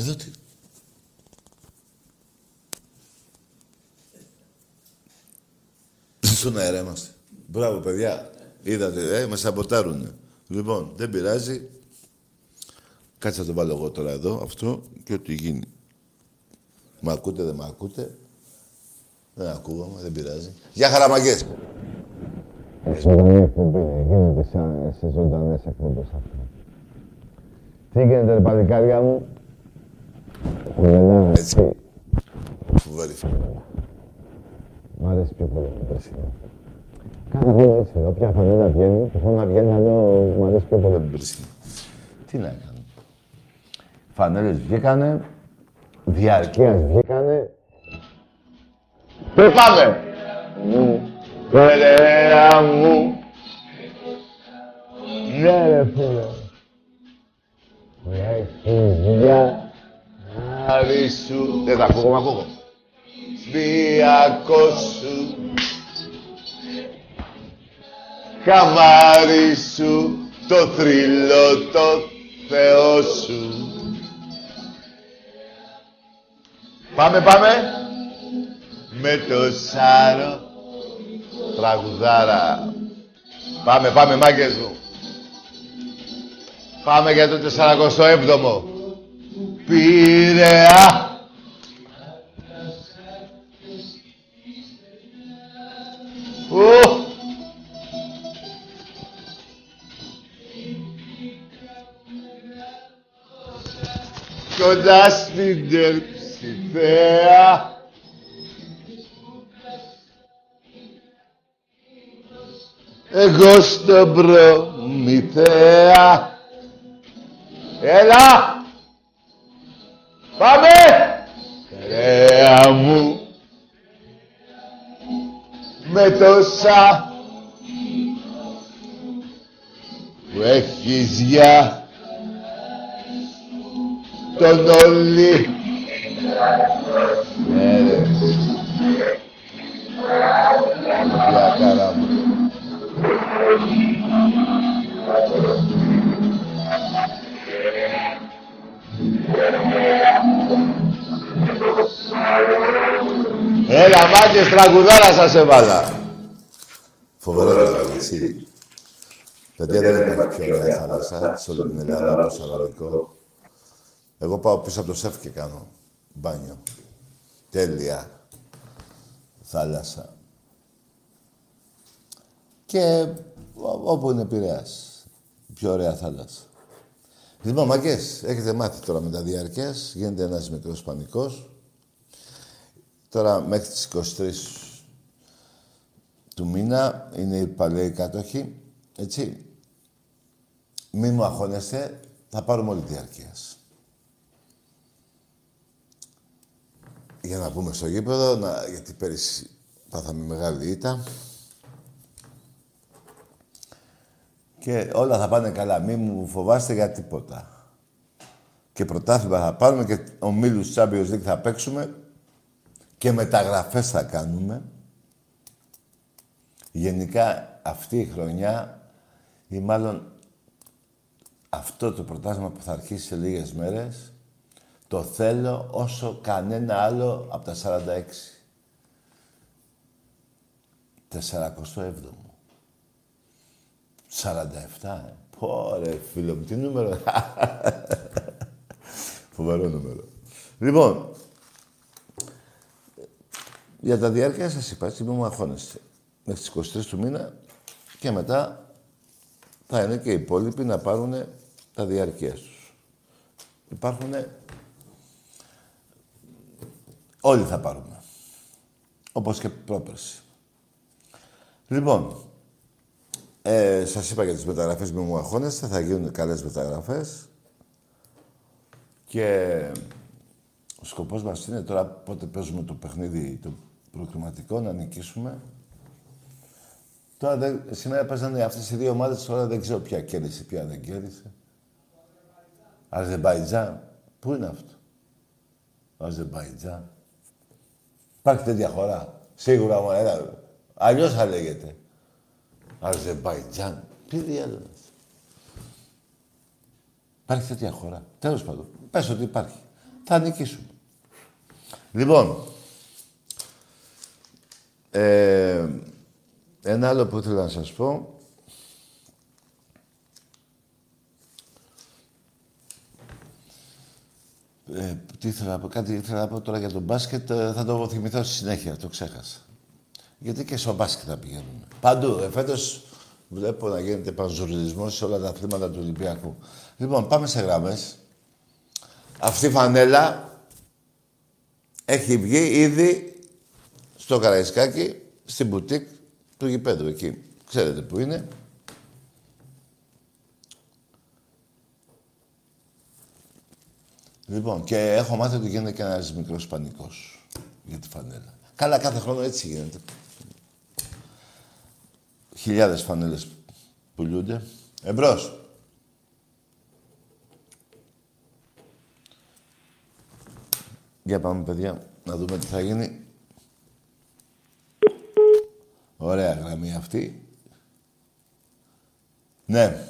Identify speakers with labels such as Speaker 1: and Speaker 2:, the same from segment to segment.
Speaker 1: Εδώ τι. Στον αέρα είμαστε. Μπράβο, παιδιά. Είδατε, ε, με σαμποτάρουνε. Λοιπόν, δεν πειράζει. Κάτσε να το βάλω εγώ τώρα εδώ, αυτό, και ό,τι γίνει. Μ' ακούτε, δεν μ' ακούτε. Δεν ακούγομαι, δεν πειράζει. Γεια χαραμαγκές.
Speaker 2: Ζωντανή εκπομπή, γίνεται σε ζωντανές εκπομπές αυτό. Τι γίνεται, παλικάρια μου, Χουλενά,
Speaker 1: Έτσι. Φοβερή.
Speaker 2: Μ' αρέσει πιο πολύ το πράσινο. Κάθε χρόνο έτσι, όποια φανέλα βγαίνει, το χρόνο να βγαίνει, να λέω, μ' αρέσει πιο πολύ.
Speaker 1: Πράσινη. Τι να κάνω. Φανέλες βγήκανε.
Speaker 2: Διαρκείας βγήκανε.
Speaker 1: Πού πάμε.
Speaker 2: Μου, παιδιά μου. Ναι, ρε φίλε. Έχεις μια
Speaker 1: Χάρη σου. Δεν τα ακούγομαι, ακούγομαι. Διακό σου. Χαμάρι σου. Το θρύλο το Θεό σου. Πάμε, πάμε. Με το σάρο. Τραγουδάρα. Πάμε, πάμε, μάγκες μου. Πάμε για το 47ο. Πειραιά. Ου. Κοντά στην τερψιδέα. Εγώ στον Προμηθέα. Έλα! Πάμε! Ρέα μου με τόσα που έχεις για τον όλη. Ναι, ρε. Για καρά μου. Έλα, μάγκες, τραγουδάρα σας έβαλα. Φοβερό τραγούδι, έτσι. Παιδιά, δεν υπάρχει πιο ωραία θάλασσα σε όλη την Ελλάδα, από το Σαλονικό. Εγώ πάω πίσω από το σεφ και κάνω μπάνιο. Τέλεια. Θάλασσα. Και ό- όπου είναι Πειραιάς. Πιο ωραία θάλασσα. Λοιπόν, μαγκές, έχετε μάθει τώρα με τα διαρκές. Γίνεται ένας μικρός πανικός. Τώρα μέχρι τις 23 του μήνα είναι οι παλαιοί κάτοχοι. Έτσι. Μην μου αγχώνεστε, θα πάρουμε όλη διαρκείας. Για να πούμε στο γήπεδο, να, γιατί πέρυσι πάθαμε μεγάλη ήττα. Και όλα θα πάνε καλά. Μην μου φοβάστε για τίποτα. Και πρωτάθλημα θα πάρουμε και ομίλους Champions League θα παίξουμε και μεταγραφές θα κάνουμε. Γενικά αυτή η χρονιά ή μάλλον αυτό το πρωτάθλημα που θα αρχίσει σε λίγες μέρες το θέλω όσο κανένα άλλο από τα 46. 47ο. 47, ε. Πω ρε φίλο μου, τι νούμερο. Φοβερό νούμερο. Λοιπόν, για τα διάρκεια σας είπα, έτσι μην μου αγχώνεστε. Μέχρι τις 23 του μήνα και μετά θα είναι και οι υπόλοιποι να πάρουν τα διάρκεια τους. Υπάρχουν... Όλοι θα πάρουμε. Όπως και πρόπερση. Λοιπόν, ε, σας είπα για τις μεταγραφές, μην μου αγχώνεστε, θα γίνουν καλές μεταγραφές. Και ο σκοπός μας είναι τώρα πότε παίζουμε το παιχνίδι το προκριματικό, να νικήσουμε. Τώρα δεν, σήμερα παίζανε αυτές οι δύο ομάδες, τώρα δεν ξέρω ποια κέρδισε, ποια δεν κέρδισε. Αζερμπαϊτζάν. Πού είναι αυτό; Αζερμπαϊτζάν. Υπάρχει τέτοια χώρα. Σίγουρα, μα, έλα. Αλλιώς θα λέγεται. Αζερμπαϊτζάν. Τι διάλογο. Υπάρχει τέτοια χώρα. Τέλος πάντων. Πες ότι υπάρχει. Θα νικήσουμε. Λοιπόν, ε, Ένα άλλο που ήθελα να σας πω. Ε, τι ήθελα να πω, κάτι ήθελα να πω τώρα για τον μπάσκετ, ε, θα το θυμηθώ στη συνέχεια, το ξέχασα. Γιατί και στο μπάσκετ θα πηγαίνουν. Παντού. Ε, φέτος βλέπω να γίνεται πανζουριλισμό σε όλα τα αθλήματα του Ολυμπιακού. Λοιπόν, πάμε σε γραμμές. Αυτή η φανέλα έχει βγει ήδη στο Καραϊσκάκι, στην μπουτίκ του γηπέδου εκεί. Ξέρετε που είναι. Λοιπόν, και έχω μάθει ότι γίνεται και ένας μικρός πανικός για τη φανέλα. Καλά, κάθε χρόνο έτσι γίνεται. Χιλιάδες φανέλες πουλούνται. Εμπρός. Για πάμε, παιδιά, να δούμε τι θα γίνει. Ωραία γραμμή αυτή. Ναι.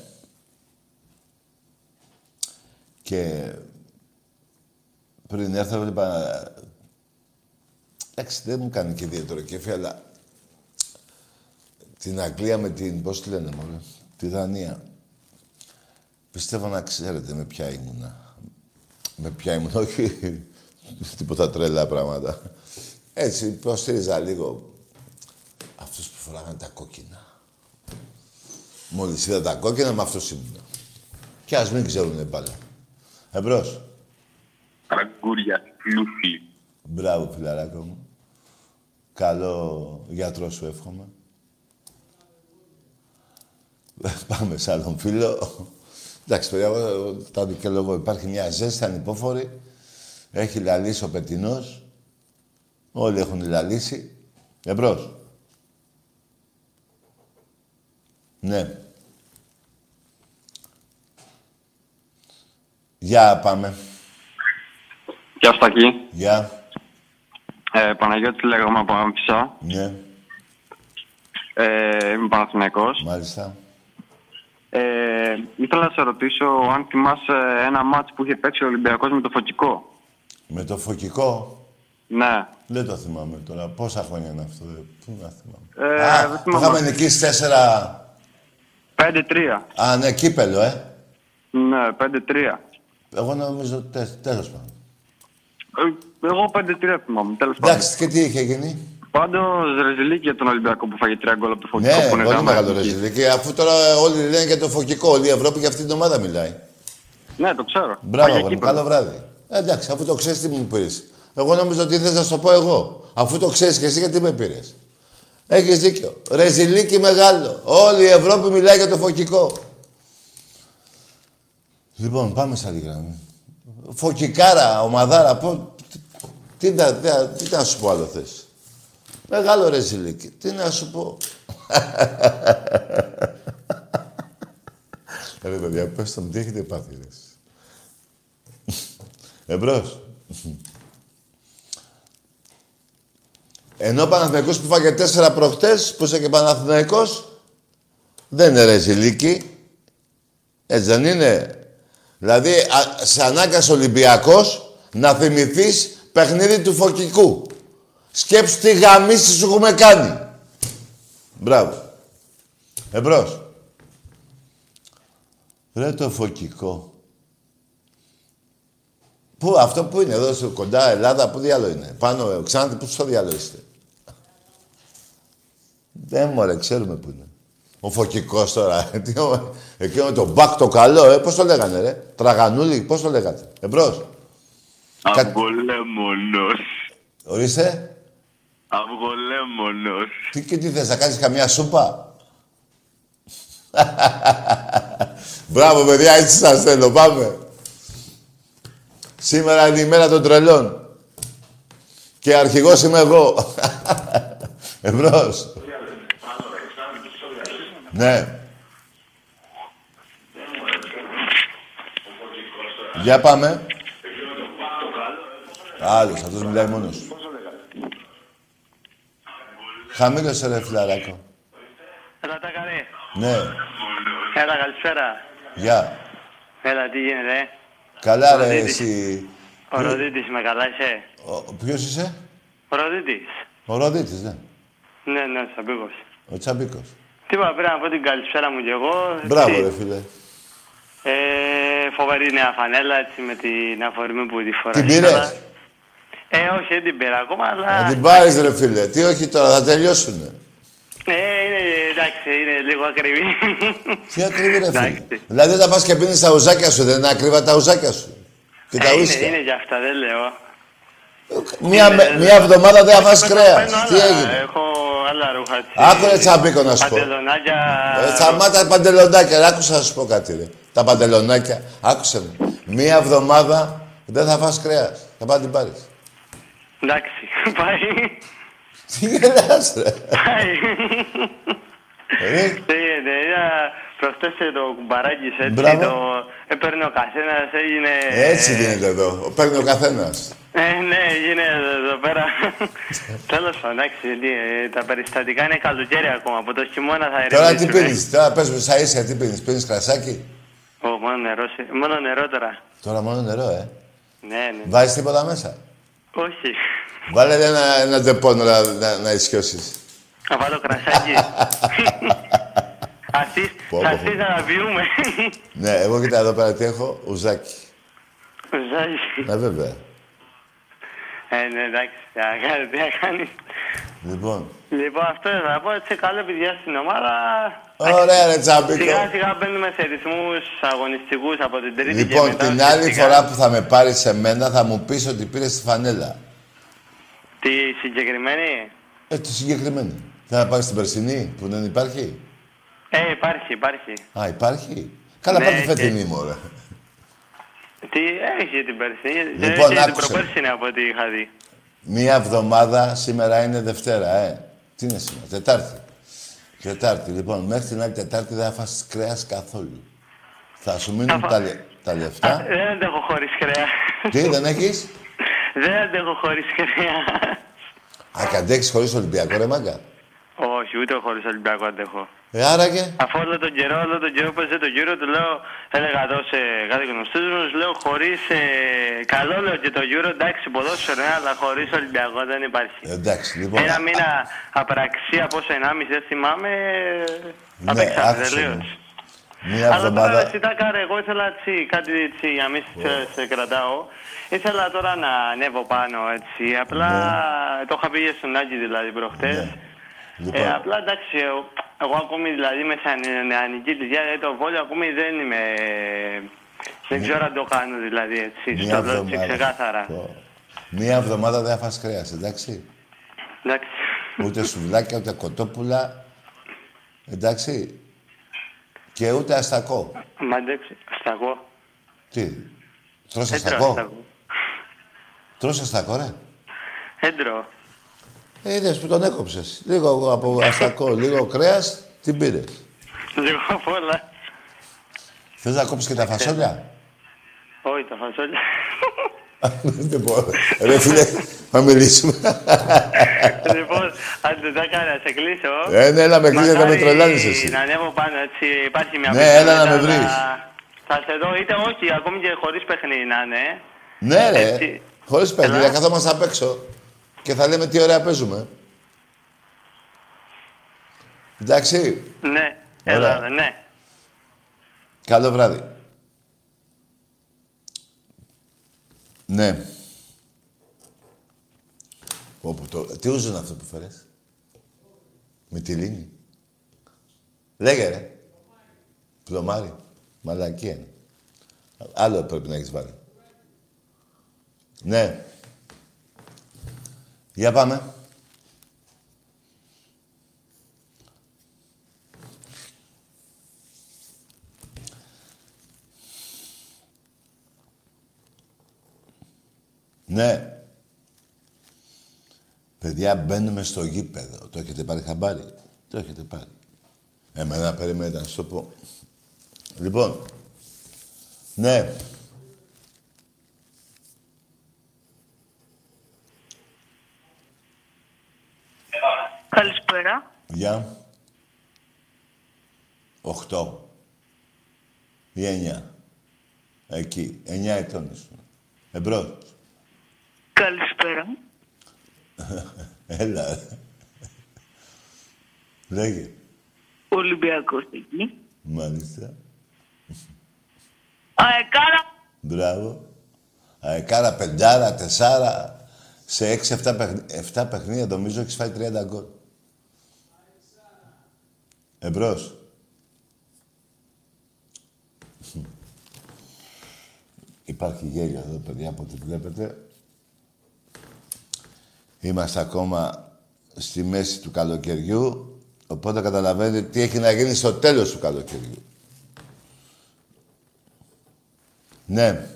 Speaker 1: Και πριν έρθω έβλεπα... Εντάξει, δεν μου κάνει και ιδιαίτερο κέφι, αλλά την Αγγλία με την, πώς τη λένε μόνο, τη Δανία. Πιστεύω να ξέρετε με ποια ήμουνα. Με ποια ήμουνα, όχι τίποτα τρέλα πράγματα. Έτσι, υποστήριζα λίγο αυτούς που φοράγανε τα κόκκινα. Μόλις είδα τα κόκκινα, με αυτός ήμουνα. Και ας μην ξέρουνε μπάλα. Εμπρός.
Speaker 3: Αγκούρια, πλούφι.
Speaker 1: Μπράβο, φιλαράκο μου. Καλό γιατρό σου εύχομαι. Πάμε σε άλλον φίλο. Εντάξει, παιδιά, εγώ τα δικαιολογώ. Υπάρχει μια ζέστη ανυπόφορη. Έχει λαλήσει ο πετινός. Όλοι έχουν λαλήσει. Εμπρός. Ναι. Για πάμε.
Speaker 3: Γεια σου, Τακί.
Speaker 1: Για.
Speaker 3: Ε, Παναγιώτης λέγομαι από Άμφισσα.
Speaker 1: Ναι.
Speaker 3: Ε, είμαι Παναθηναϊκός.
Speaker 1: Μάλιστα.
Speaker 3: Ε, ήθελα να σε ρωτήσω αν θυμάσαι ένα μάτς που είχε παίξει ο Ολυμπιακός με το Φωτικό.
Speaker 1: Με το φωκικό.
Speaker 3: Ναι.
Speaker 1: Δεν το θυμάμαι τώρα. Πόσα χρόνια είναι αυτό. ε, Πού να θυμάμαι.
Speaker 3: Ε,
Speaker 1: Α,
Speaker 3: δεν
Speaker 1: που
Speaker 3: θυμάμαι.
Speaker 1: είχαμε νικήσει τέσσερα...
Speaker 3: 5-3.
Speaker 1: Α, ναι, κύπελο, ε.
Speaker 3: Ναι, 5-3.
Speaker 1: Εγώ νομίζω τε, τέλος πάντων.
Speaker 3: Ε, εγώ 5-3 θυμάμαι, τέλος πάντων.
Speaker 1: Εντάξει, και τι είχε γίνει;
Speaker 3: Πάντως, ρεζιλίκη για τον Ολυμπιακό που φάγε τρία γκολ από το Φωτικό
Speaker 1: Ναι,
Speaker 3: που είναι
Speaker 1: πολύ
Speaker 3: γάμα
Speaker 1: μεγάλο
Speaker 3: εθνική.
Speaker 1: ρεζιλί. Και αφού τώρα όλοι λένε για το φωκικό, όλη η Ευρώπη για αυτή την ομάδα μιλάει.
Speaker 3: Ναι, το ξέρω.
Speaker 1: Μπράβο,
Speaker 3: Φάγε
Speaker 1: αγόρι μου,
Speaker 3: κύπελλο.
Speaker 1: καλό βράδυ. Ε, εντάξει, αφού το ξέρεις, τι μου πήρες. Εγώ νόμιζα ότι θε να σου το πω εγώ. Αφού το ξέρεις και εσύ, γιατί με πήρες. Έχεις δίκιο. Ρεζιλίκι μεγάλο. Όλη η Ευρώπη μιλάει για το φωκικό. Λοιπόν, πάμε σε άλλη γραμμή. Φωκικάρα, ομαδάρα, πω, τι, τι, να- τι, να- τι να σου πω άλλο θες. Μεγάλο ρεζιλίκι. Τι να σου πω. Ρε παιδιά, πες το μου, τι έχετε πάθει, ρε. Εμπρός. Ενώ ο Παναθηναϊκός που φάγε τέσσερα προχτές, που είσαι και Παναθηναϊκός, δεν είναι ρεζιλίκι. Έτσι δεν είναι. Δηλαδή, α, σε ανάγκασε Ολυμπιακός να θυμηθείς παιχνίδι του Φωκικού. Σκέψου τι γαμίσεις σου έχουμε κάνει. Μπράβο. Εμπρός. Ρε το Φωκικό. Πού, αυτό που είναι εδώ στο κοντά Ελλάδα, πού διάλογο είναι; Πάνω, ε, Ξάνθη, πού στο διάλογο είστε; Δεν μωρέ, ξέρουμε πού είναι. Ο Φωκικός τώρα. Τι ο- Εκείνο με το μπακ το καλό, ε. Πώς το λέγανε, ρε; Τραγανούλη, πώς το λέγατε; Εμπρός. Κα-
Speaker 3: Αυγολέμονος.
Speaker 1: Ορίστε.
Speaker 3: Αυγολέμονος.
Speaker 1: Τι και τι θες, να κάνεις καμιά σούπα; Μπράβο, παιδιά, έτσι σας θέλω. Πάμε. Σήμερα είναι η μέρα των τρελών. Και αρχηγός είμαι εγώ. Εμπρός. Ναι. Για πάμε. Άλλος, αυτός μιλάει μόνος. Του. Χαμήλωσε ρε φιλαράκο.
Speaker 4: Έλα τα καρέ.
Speaker 1: Ναι.
Speaker 4: Έλα καλησπέρα.
Speaker 1: Γεια.
Speaker 4: Έλα τι γίνεται. ε;
Speaker 1: Καλά ρε
Speaker 4: Ροδίτης.
Speaker 1: εσύ.
Speaker 4: Ο Ροδίτης με καλά είσαι;
Speaker 1: Ο, ποιος είσαι;
Speaker 4: Ο Ροδίτης.
Speaker 1: Ο Ροδίτης, ναι.
Speaker 4: Ναι, ναι, σαν πήγος.
Speaker 1: Ο Τσαμπίκος.
Speaker 4: Τι είπα, πρέπει να πω την καλησπέρα μου κι εγώ.
Speaker 1: Μπράβο,
Speaker 4: Τι,
Speaker 1: ρε φίλε.
Speaker 4: Ε, φοβερή νέα φανέλα, έτσι, με την αφορμή που τη φοράς.
Speaker 1: Την πήρες;
Speaker 4: Ε, όχι, δεν την πήρα ακόμα, αλλά...
Speaker 1: Να την πάρεις, ρε φίλε. Τι όχι τώρα, θα τελειώσουνε.
Speaker 4: Ε, είναι, εντάξει, είναι λίγο ακριβή.
Speaker 1: Τι ακριβή, ρε φίλε.
Speaker 4: Εντάξει.
Speaker 1: Δηλαδή θα πας και πίνεις τα ουζάκια σου, δεν είναι ακριβά τα ουζάκια σου. Και τα
Speaker 4: Ε, είναι,
Speaker 1: ουίσκια.
Speaker 4: είναι για αυτά, δεν λέω.
Speaker 1: Μία, με- μία εβδομάδα δεν θα φας
Speaker 4: Παίρνω-
Speaker 1: κρέας.
Speaker 4: παίρνω
Speaker 1: Τι
Speaker 4: άλλα,
Speaker 1: έγινε;
Speaker 4: Έχω άλλα ρούχα, έτσι.
Speaker 1: Άκου ρε Τσαμπίκο να σου πω.
Speaker 4: Παντελονάκια...
Speaker 1: Ε, Σταμάτα παντελονάκια. Άκουσα να σου πω κάτι, ρε. Τα παντελονάκια. Άκουσε με. Μία εβδομάδα δεν θα φας κρέας. Θα πάει να την πάρεις.
Speaker 4: Εντάξει, πάει.
Speaker 1: Τι γελάς, ρε.
Speaker 4: Πάει.
Speaker 1: Ε,
Speaker 4: Τι γίνεται, είδα προχτές το κουμπαράκι έτσι,
Speaker 1: Μπράβο.
Speaker 4: το έπαιρνε ο καθένας, έγινε...
Speaker 1: Έτσι γίνεται εδώ. Παίρνει ο καθένας.
Speaker 4: Ε, ναι, γίνεται εδώ πέρα. Τέλος πάντων, εντάξει, τι, ε, τα περιστατικά είναι καλοκαίρι ακόμα, από το χειμώνα θα
Speaker 1: Τώρα τι
Speaker 4: ηρεμήσουμε.
Speaker 1: πίνεις. Τώρα πες μου στα ίσια τι πίνεις. Πίνεις κρασάκι;
Speaker 4: Ω, μόνο νερό, σε- μόνο νερό τώρα.
Speaker 1: Τώρα μόνο νερό, ε.
Speaker 4: Ναι, ναι.
Speaker 1: Βάζεις τίποτα μέσα;
Speaker 4: Όχι.
Speaker 1: Βάλε ένα, ένα τεπόνο να, να, να ισιώσεις.
Speaker 4: Να βάλω κρασάκι. Αυτής,
Speaker 1: Πω, πω, πω.
Speaker 4: αυτής να πιούμε.
Speaker 1: Ναι, εγώ κοίτα εδώ πέρα τι έχω. Ουζάκι.
Speaker 4: Ζάγι.
Speaker 1: Ναι, βέβαια.
Speaker 4: Ε, ναι, εντάξει, τι να κάνει, τι να κάνει.
Speaker 1: Λοιπόν.
Speaker 4: Λοιπόν, αυτό θα πω έτσι καλό παιδιά στην ομάδα.
Speaker 1: Ωραία, ρε Τσαμπίκο.
Speaker 4: Σιγά σιγά μπαίνουμε σε ρυθμούς αγωνιστικούς από την τρίτη και
Speaker 1: Λοιπόν,
Speaker 4: μετά.
Speaker 1: την άλλη
Speaker 4: ουσιαστικά.
Speaker 1: φορά που θα με πάρεις σε μένα θα μου πεις ότι πήρες τη φανέλα.
Speaker 4: Τη συγκεκριμένη;
Speaker 1: Ε, τη συγκεκριμένη. Θα να πάρεις την περσινή που δεν υπάρχει;
Speaker 4: Ε, υπάρχει, υπάρχει.
Speaker 1: Α, υπάρχει; Καλά,
Speaker 4: Ναι,
Speaker 1: πάρει τη
Speaker 4: και-
Speaker 1: φετινή μου, ωραία.
Speaker 4: Τι έχει την περσινή.
Speaker 1: Λοιπόν,
Speaker 4: έχει την
Speaker 1: άκουσε.
Speaker 4: προπέρσινη από ό,τι είχα δει.
Speaker 1: Μία εβδομάδα, σήμερα είναι Δευτέρα, ε. Τι είναι σήμερα, Τετάρτη. Τετάρτη, λοιπόν, μέχρι την άλλη Τετάρτη δεν θα φας κρέας καθόλου. Θα σου μείνουν
Speaker 4: φα-
Speaker 1: τα, λε- τα
Speaker 4: Α,
Speaker 1: λεφτά.
Speaker 4: Δεν αντέχω χωρίς κρέα.
Speaker 1: Τι, δεν έχεις;
Speaker 4: Δεν αντέχω χωρίς κρέα.
Speaker 1: Α, και αντέξεις χωρίς Ολυμπιακό, ρε μάγκα;
Speaker 4: Όχι, ούτε χωρίς Ολυμπιακό αντέχω.
Speaker 1: Ε, άραγε.
Speaker 4: Αφού όλο τον καιρό, όλο τον καιρό που το γύρο του λέω, έλεγα εδώ σε κάτι γνωστούς μου, λέω χωρίς, ε, καλό λέω και το γύρο, εντάξει ποδόσφαιρο, ναι, αλλά χωρίς Ολυμπιακό δεν υπάρχει.
Speaker 1: Ε, εντάξει, λοιπόν.
Speaker 4: Ένα μήνα απραξία, πόσο ενάμιση, δεν θυμάμαι,
Speaker 1: Ναι,
Speaker 4: απέξαμε
Speaker 1: άκουσε
Speaker 4: τελείως.
Speaker 1: με. Μία
Speaker 4: Αλλά τώρα,
Speaker 1: εβδομάδα.
Speaker 4: εσύ τα κάρε, εγώ ήθελα έτσι, κάτι έτσι, για μην σε, σε κρατάω. Ήθελα τώρα να ανέβω πάνω, έτσι. Απλά το είχα πει για στον Άκη, δηλαδή, προχτές.
Speaker 1: Ναι.
Speaker 4: Ε,
Speaker 1: Λοιπόν,
Speaker 4: απλά εντάξει, εγώ, εγώ ακόμη δηλαδή με σαν νεανική ηλικία, δηλαδή το βόλιο ακόμη δεν είμαι. Δεν ξέρω αν το κάνω δηλαδή έτσι.
Speaker 1: μία
Speaker 4: Στο λέω έτσι
Speaker 1: εβδομάδα.
Speaker 4: ξεκάθαρα.
Speaker 1: Πω. Μία εβδομάδα δεν θα φας κρέας, εντάξει.
Speaker 4: Εντάξει.
Speaker 1: Ούτε σουβλάκια, ούτε κοτόπουλα. Εντάξει. Και ούτε αστακό.
Speaker 4: Μα εντάξει, αστακό.
Speaker 1: Τι, τρως
Speaker 4: Δεν τρώω
Speaker 1: αστακό.
Speaker 4: αστακό.
Speaker 1: Τρως αστακό, ρε.
Speaker 4: Δεν τρώω.
Speaker 1: Ε, είδες που τον έκοψες. Λίγο από αστακό, λίγο κρέας, την πήρες.
Speaker 4: Λίγο απ' όλα.
Speaker 1: Θες να κόψεις και τα φασόλια;
Speaker 4: Όχι, τα φασόλια.
Speaker 1: Δεν μπορώ. Ρε φίλε, θα μιλήσουμε.
Speaker 4: λοιπόν, αν δεν τα κάνω, να σε κλείσω.
Speaker 1: Ε, ναι, έλα με κλείσει, θα με
Speaker 4: Μακάρι
Speaker 1: τρελάνεις εσύ.
Speaker 4: Να ανέβω πάνω, έτσι. Υπάρχει μια
Speaker 1: Ναι, έλα να με
Speaker 4: πιθανότητα
Speaker 1: βρεις.
Speaker 4: Θα σε δω, είτε όχι, ακόμη και χωρίς παιχνίδι να είναι.
Speaker 1: Ναι, ρε.
Speaker 4: Έτσι.
Speaker 1: Χωρίς παιχνίδια,
Speaker 4: Έλα.
Speaker 1: καθόμαστε απ' έξω. Και θα λέμε τι ωραία παίζουμε. Εντάξει.
Speaker 4: Ναι,
Speaker 1: Ωραία.
Speaker 4: έλα, ναι.
Speaker 1: Καλό βράδυ. Ναι. Όπου το... Τι ούζο είναι αυτό που φέρες; Με τη λίνη. Λέγε ρε. Πλωμάρι. Μαλακία είναι. Άλλο πρέπει να έχεις βάλει. Ναι. Για πάμε. Ναι. Παιδιά, μπαίνουμε στο γήπεδο. Το έχετε πάρει χαμπάρι; Το έχετε πάρει. Εμένα περιμένετε να σου το πω. Λοιπόν. Ναι.
Speaker 5: Καλησπέρα.
Speaker 1: Γεια. Οχτώ. Ή εννιά. Εκεί. Εννιά ετών ήσουν. Εμπρός.
Speaker 5: Καλησπέρα.
Speaker 1: Έλα. Λέγε.
Speaker 5: Ολυμπιακός εκεί.
Speaker 1: Μάλιστα.
Speaker 5: Αεκάρα.
Speaker 1: Μπράβο. Αεκάρα πεντάρα, τεσσάρα. Σε 6-7 παιχνίδια, 7 παιχνίδια νομίζω έχεις φάει 30 γκολ. Εμπρός. Υπάρχει γέλιο εδώ, παιδιά, από ό,τι βλέπετε. Είμαστε ακόμα στη μέση του καλοκαιριού, οπότε καταλαβαίνετε τι έχει να γίνει στο τέλος του καλοκαιριού. Ναι.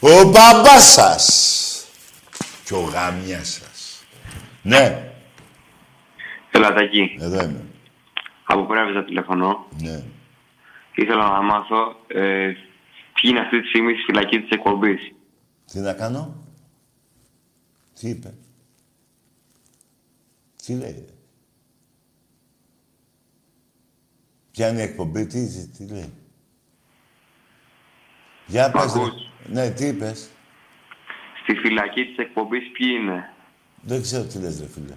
Speaker 1: Ο μπαμπάς σας και ο γάμιας σας. Ναι,
Speaker 3: Ελατακή.
Speaker 1: εδώ είμαι.
Speaker 3: Από Πρέβεζα τηλεφωνώ.
Speaker 1: Ναι.
Speaker 3: Ήθελα να μάθω ε, τι είναι αυτή της στιγμή στη φυλακή της εκπομπής.
Speaker 1: Τι να κάνω; Τι είπε; Τι λέει. ρε; Ποια είναι η εκπομπή, τι, τι λέει; Για πες, ρε.
Speaker 3: ακούς;
Speaker 1: Ναι, τι είπες;
Speaker 3: Στη φυλακή της εκπομπής ποιοι είναι;
Speaker 1: Δεν ξέρω τι λες, ρε φίλε.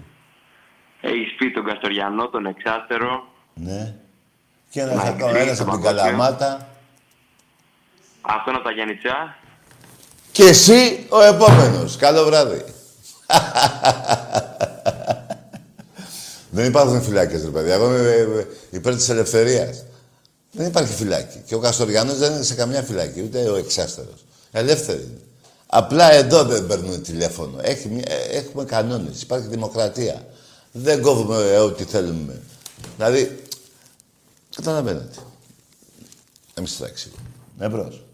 Speaker 3: Έχεις πει τον Καστοριανό, τον Εξάστερο,
Speaker 1: Ναι. Και ένας
Speaker 3: Να
Speaker 1: ακόμα,
Speaker 3: εκκλείσει
Speaker 1: ένας
Speaker 3: το
Speaker 1: από την
Speaker 3: παγκόσμιο.
Speaker 1: Καλαμάτα.
Speaker 3: αυτόν από τα Γιάννητσά.
Speaker 1: Και εσύ ο επόμενος. Καλό βράδυ. Δεν υπάρχουν φυλάκες, ρε παιδιά. Εγώ είμαι ε, ε, υπέρ της ελευθερίας. Δεν υπάρχει φυλάκη. Και ο Καστοριανός δεν είναι σε καμιά φυλάκη, ούτε ο εξάστερος. Ελεύθεροι είναι. Απλά εδώ δεν παίρνουν τηλέφωνο. Έχει, μια- ε, έχουμε κανόνες. Υπάρχει δημοκρατία. Δεν κόβουμε ε, ό,τι θέλουμε. Δηλαδή, καταλαβαίνετε. Εμείς θα εξηγούμε. Εμπρός.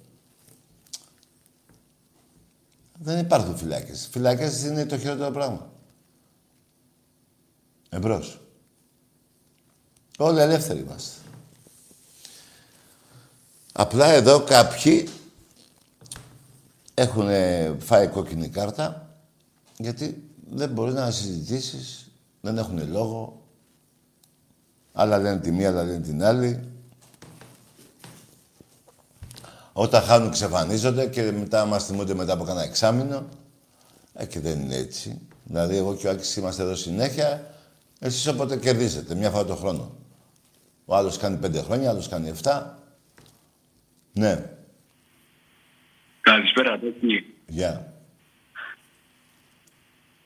Speaker 1: Δεν υπάρχουν φυλάκες. Φυλάκες είναι το χειρότερο πράγμα. Εμπρός. Όλοι ελεύθεροι είμαστε. Απλά εδώ κάποιοι έχουν φάει κόκκινη κάρτα γιατί δεν μπορεί να συζητήσεις, δεν έχουν λόγο. Άλλα λένε τη μία, άλλα λένε την άλλη. Όταν χάνουν ξεφανίζονται και μετά μας θυμούνται μετά από κανένα εξάμηνο. Ε, και δεν είναι έτσι. Δηλαδή, εγώ και ο Άκης είμαστε εδώ συνέχεια. Εσείς όποτε κερδίζετε, μια φορά το χρόνο. Ο άλλος κάνει πέντε χρόνια, ο άλλος κάνει εφτά. Ναι,
Speaker 6: Καλησπέρα, Τέκη.
Speaker 1: γεια.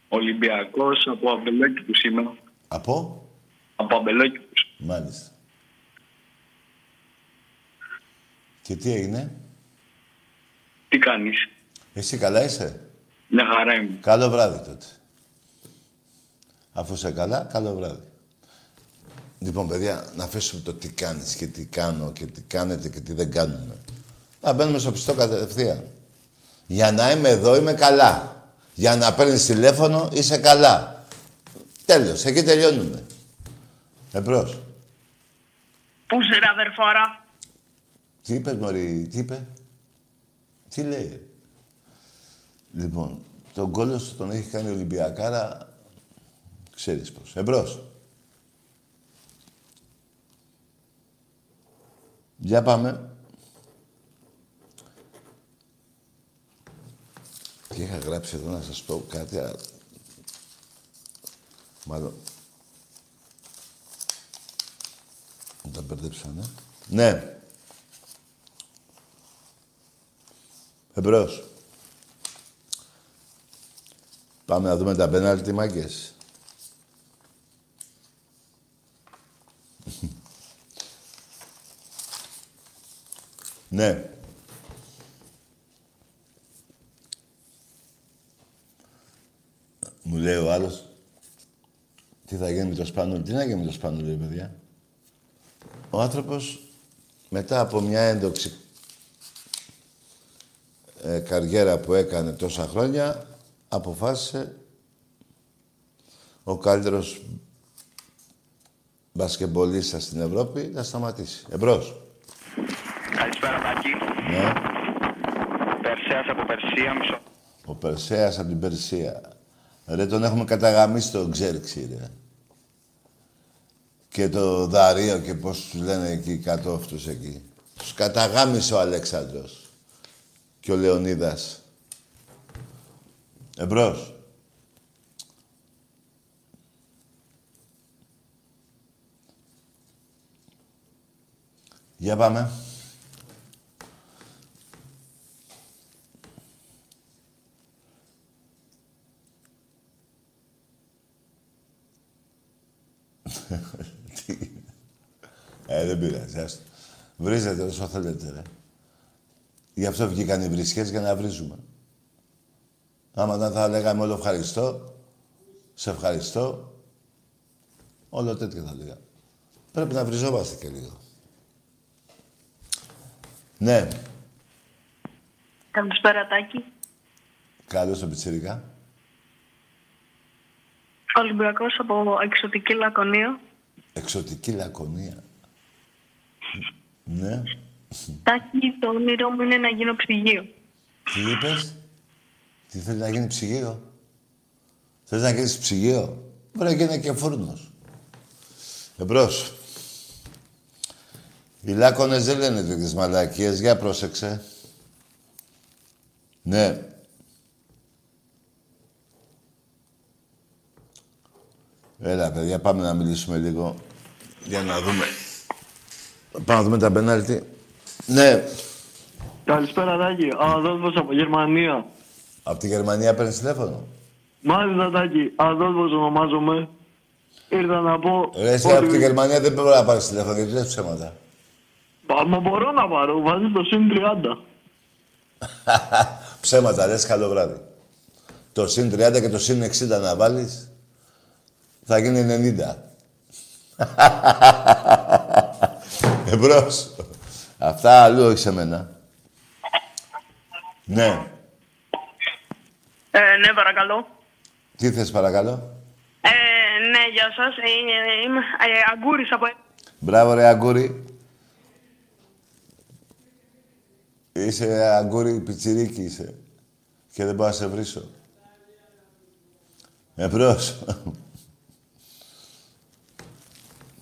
Speaker 6: Ολυμπιακός από Αμπελόκηπους είμαι.
Speaker 1: Από,
Speaker 6: Από Αμπελόκηπους.
Speaker 1: μάλιστα. Και τι έγινε,
Speaker 6: Τι κάνεις;
Speaker 1: εσύ καλά είσαι;
Speaker 6: Μια χαρά είμαι.
Speaker 1: Καλό βράδυ τότε. Αφού είσαι καλά, καλό βράδυ. Λοιπόν, παιδιά, να αφήσουμε το τι κάνεις και τι κάνω και τι κάνετε και τι δεν κάνουμε. Να μπαίνουμε στο πιστό κατευθείαν. Για να είμαι εδώ είμαι καλά. Για να παίρνεις τηλέφωνο είσαι καλά. Τέλος, εκεί τελειώνουμε. Εμπρός.
Speaker 5: Πού σε ρε αδερφάρα.
Speaker 1: Τι είπες, Μωρή, τι είπε; Τι λέει; Λοιπόν, τον κόλλο σου τον έχει κάνει Ολυμπιακάρα, ξέρεις πώς. Εμπρός. Για πάμε. Και είχα γράψει εδώ να σας πω κάτι, αλλά... Μάλλον... Μου τα μπερδέψανε. Ναι. Εμπρός. Πάμε να δούμε τα πέναλτι, μάγκες. ναι. Μου λέει ο άλλος, τι θα γίνει με το Σπανούλι. Τι να γίνει με το Σπανούλι, ρε παιδιά. Ο άνθρωπος, μετά από μια έντοξη ε, καριέρα που έκανε τόσα χρόνια, αποφάσισε ο καλύτερος μπασκεμπολίστας στην Ευρώπη να σταματήσει. Εμπρός.
Speaker 3: Καλησπέρα, Τάκη.
Speaker 1: Ναι.
Speaker 3: Περσέας από Περσία, μισό.
Speaker 1: Ο Περσέας από την Περσία. Ρε, τον έχουμε καταγαμίσει τον Ξέρξη, ρε. Και το Δάριο και πώς τους λένε εκεί κάτω αυτούς εκεί. Τους καταγάμισε ο Αλέξανδρος και ο Λεωνίδας. Εμπρός. Για πάμε. Βρίζετε όσο θέλετε, ρε. Γι' αυτό βγήκαν οι βρισιές για να βρίζουμε. Άμα δεν θα λέγαμε όλο ευχαριστώ, σε ευχαριστώ, όλο τέτοιο θα λέγαμε. Πρέπει να βριζόμαστε και λίγο. Ναι,
Speaker 5: Καλησπέρα, Τάκη.
Speaker 1: καλώς τον Πιτσιρικά.
Speaker 5: Ολυμπιακός από εξωτική Λακωνία.
Speaker 1: Εξωτική λακωνία. Ναι.
Speaker 5: Τάκη, το όνειρό μου είναι να γίνω ψυγείο.
Speaker 1: Τι είπες; Τι θέλεις να γίνει ψυγείο; Θες να γίνεις ψυγείο; Μπορεί να γίνει και φούρνος. Εμπρός. Οι λάκωνες δεν λένε τέτοιες μαλακίες. Για πρόσεξε. Ναι. Έλα, παιδιά, πάμε να μιλήσουμε λίγο. Για να δούμε. Πάμε να δούμε τα πενάλτη. Ναι.
Speaker 7: Καλησπέρα, Τάκη. Αδόλφος από Γερμανία.
Speaker 1: Από τη Γερμανία παίρνεις τηλέφωνο;
Speaker 7: Μάλιστα, Τάκη. Αδόλφος ονομάζομαι. Ήρθα να πω...
Speaker 1: Ρε, εσύ από τη Γερμανία δεν πρέπει να πάρεις τηλέφωνο γιατί λες ψέματα.
Speaker 7: Μα μα μπορώ να πάρω. Βάζει το συν 30.
Speaker 1: ψέματα, λες καλό βράδυ. Το συν 30 και το συν 60 να βάλεις, θα γίνει 90. Εμπρός. Αυτά αλλού, όχι σε μένα. Ναι.
Speaker 5: Ε, ναι, παρακαλώ.
Speaker 1: Τι θες παρακαλώ;
Speaker 5: Ε, ναι, γεια σας. Ε, ε, είμαι ε, Αγκούρης από...
Speaker 1: Μπράβο ρε Αγκούρη. Είσαι Αγκούρη πιτσιρίκι είσαι. Και δεν μπορώ να σε βρίσω. Εμπρός.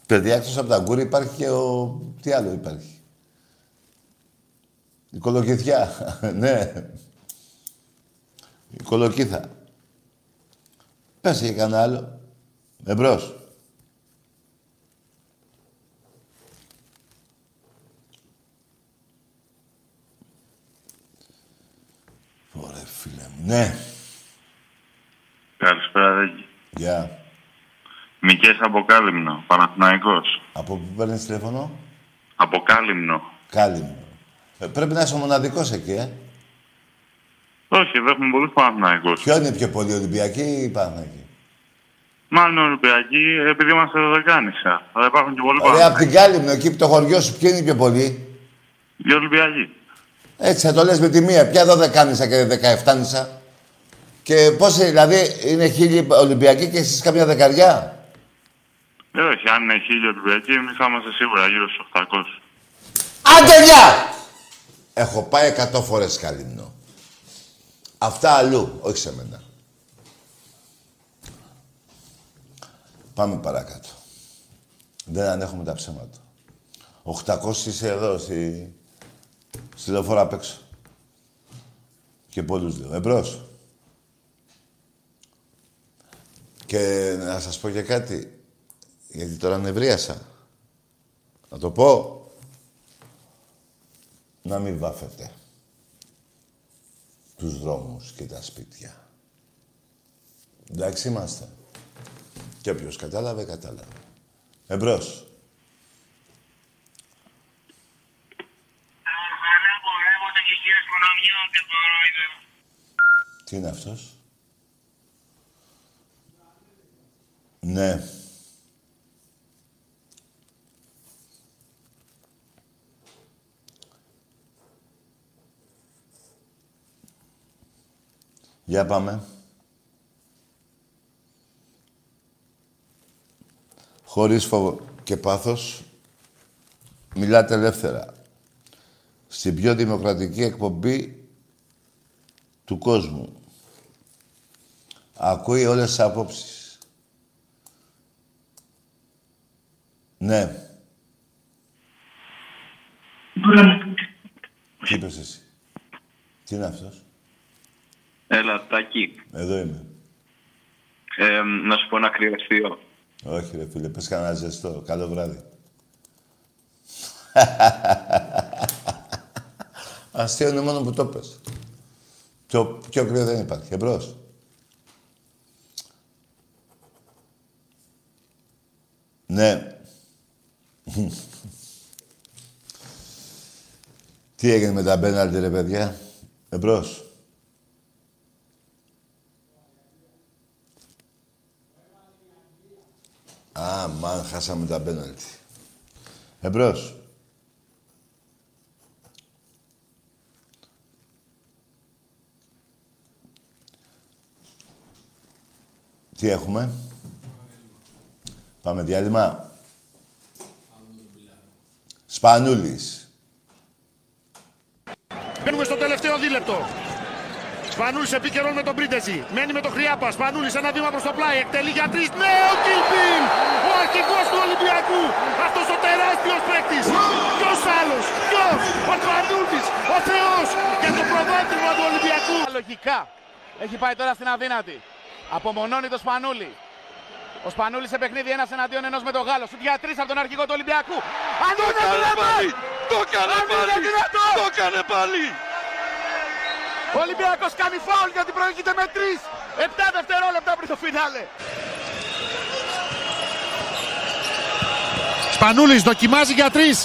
Speaker 1: Παιδιά, εκτός από τα Αγκούρη υπάρχει και ο... Τι άλλο υπάρχει; Η κολοκυθιά. ναι. Η κολοκύθα. Πες για κανένα άλλο. Εμπρός. Ωραία, φίλε μου. Ναι.
Speaker 8: Καλησπέρα, Δέκη.
Speaker 1: Γεια.
Speaker 8: Μικές από Κάλυμνο, Παναθηναϊκός.
Speaker 1: Από πού παίρνεις τηλέφωνο;
Speaker 8: Από Κάλυμνο.
Speaker 1: Κάλυμνο. Ε, πρέπει να είσαι ο μοναδικός εκεί, ε.
Speaker 8: Όχι, εδώ έχουμε πολλούς Παναθηναϊκούς.
Speaker 1: Ποιο είναι πιο πολύ, Ολυμπιακή ή Παναθηναϊκή;
Speaker 8: Μάλλον Ολυμπιακοί, επειδή είμαστε δωδεκάνησα. Αλλά υπάρχουν και πολλοί
Speaker 1: Ωραία, από
Speaker 8: Παναθηναϊκοί.
Speaker 1: την Κάλυμνο, εκεί που το χωριό σου, ποιο είναι πιο πολύ;
Speaker 8: Οι Ολυμπιακοί.
Speaker 1: Έτσι θα το λες με τη μία. Ποια δωδεκάνησα και δεκαεφτάνησα. Και πόσοι, δηλαδή, είναι χίλιοι Ολυμπιακοί και εσείς καμιά δεκαριά;
Speaker 8: Ε, όχι, αν είναι χίλιοι Ολυμπιακοί, εμείς θα είμαστε σίγουρα γύρω στους 800.
Speaker 1: Άντε γεια! Έχω πάει 100 φορές Κάλυμνο. Αυτά αλλού, όχι σε μένα. Πάμε παρακάτω. Δεν ανέχομαι τα ψέματα. 800 είσαι εδώ, στη, στη λεωφόρα απ' έξω. Και πολλούς λέω. Εμπρός. Και να σας πω και κάτι. Γιατί τώρα νευρίασα. Να το πω. Να μην βάφετε τους δρόμους και τα σπίτια. Εντάξει είμαστε. Και όποιος κατάλαβε, κατάλαβε. Εμπρός. Τι είναι αυτός; Ναι. Για πάμε. Χωρίς φόβο και πάθος, μιλάτε ελεύθερα. Στην πιο δημοκρατική εκπομπή του κόσμου. Ακούει όλες τις απόψεις. Ναι. Τι είπες εσύ. Τι είναι αυτός;
Speaker 6: Έλα, Τάκη.
Speaker 1: Εδώ είμαι.
Speaker 6: Ε, να σου πω ένα κρύο αστείο.
Speaker 1: Όχι ρε φίλε, πες κανένα ζεστό. Καλό βράδυ. Αστείο είναι μόνο που το πες. Πιο, πιο κρύο δεν υπάρχει. Εμπρός. Ναι. Τι έγινε με τα πέναλτι, ρε παιδιά. Εμπρός. Α, μαν, χάσαμε τα πέναλτι. Εμπρός. Τι έχουμε; Πάμε διάλειμμα. Σπανούλης.
Speaker 9: Μπαίνουμε στο τελευταίο δίλεπτο. Σπανούλης επίκαιρον με τον Πρίντεζη. Μένει με τον Χρυάπα. Σπανούλης ένα βήμα προς το πλάι. Εκτελεί για τρεις. Ναι, ο Κιλπίλ! Ο αρχηγός του Ολυμπιακού. Αυτός ο τεράστιος παίκτης. Ποιος άλλος; Ποιος; Ο Σπανούλης. Ο Θεός. Για το προβάδισμα του Ολυμπιακού.
Speaker 10: Λογικά. Έχει πάει τώρα στην αδύνατη. Απομονώνει το Σπανούλη. Ο Σπανούλης σε παιχνίδι ένας εναντίον ενός με τον Γάλλο. Σου για τρεις από τον αρχηγό του Ολυμπιακού. Αν
Speaker 9: Το έκανε πάλι! Το έκανε πάλι! Το έκανε πάλι!
Speaker 10: Ο Ολυμπιακός κάνει φάουλ γιατί προηγείται με τρεις. Επτά δευτερόλεπτα πριν το φινάλε.
Speaker 9: Σπανούλης δοκιμάζει για τρεις.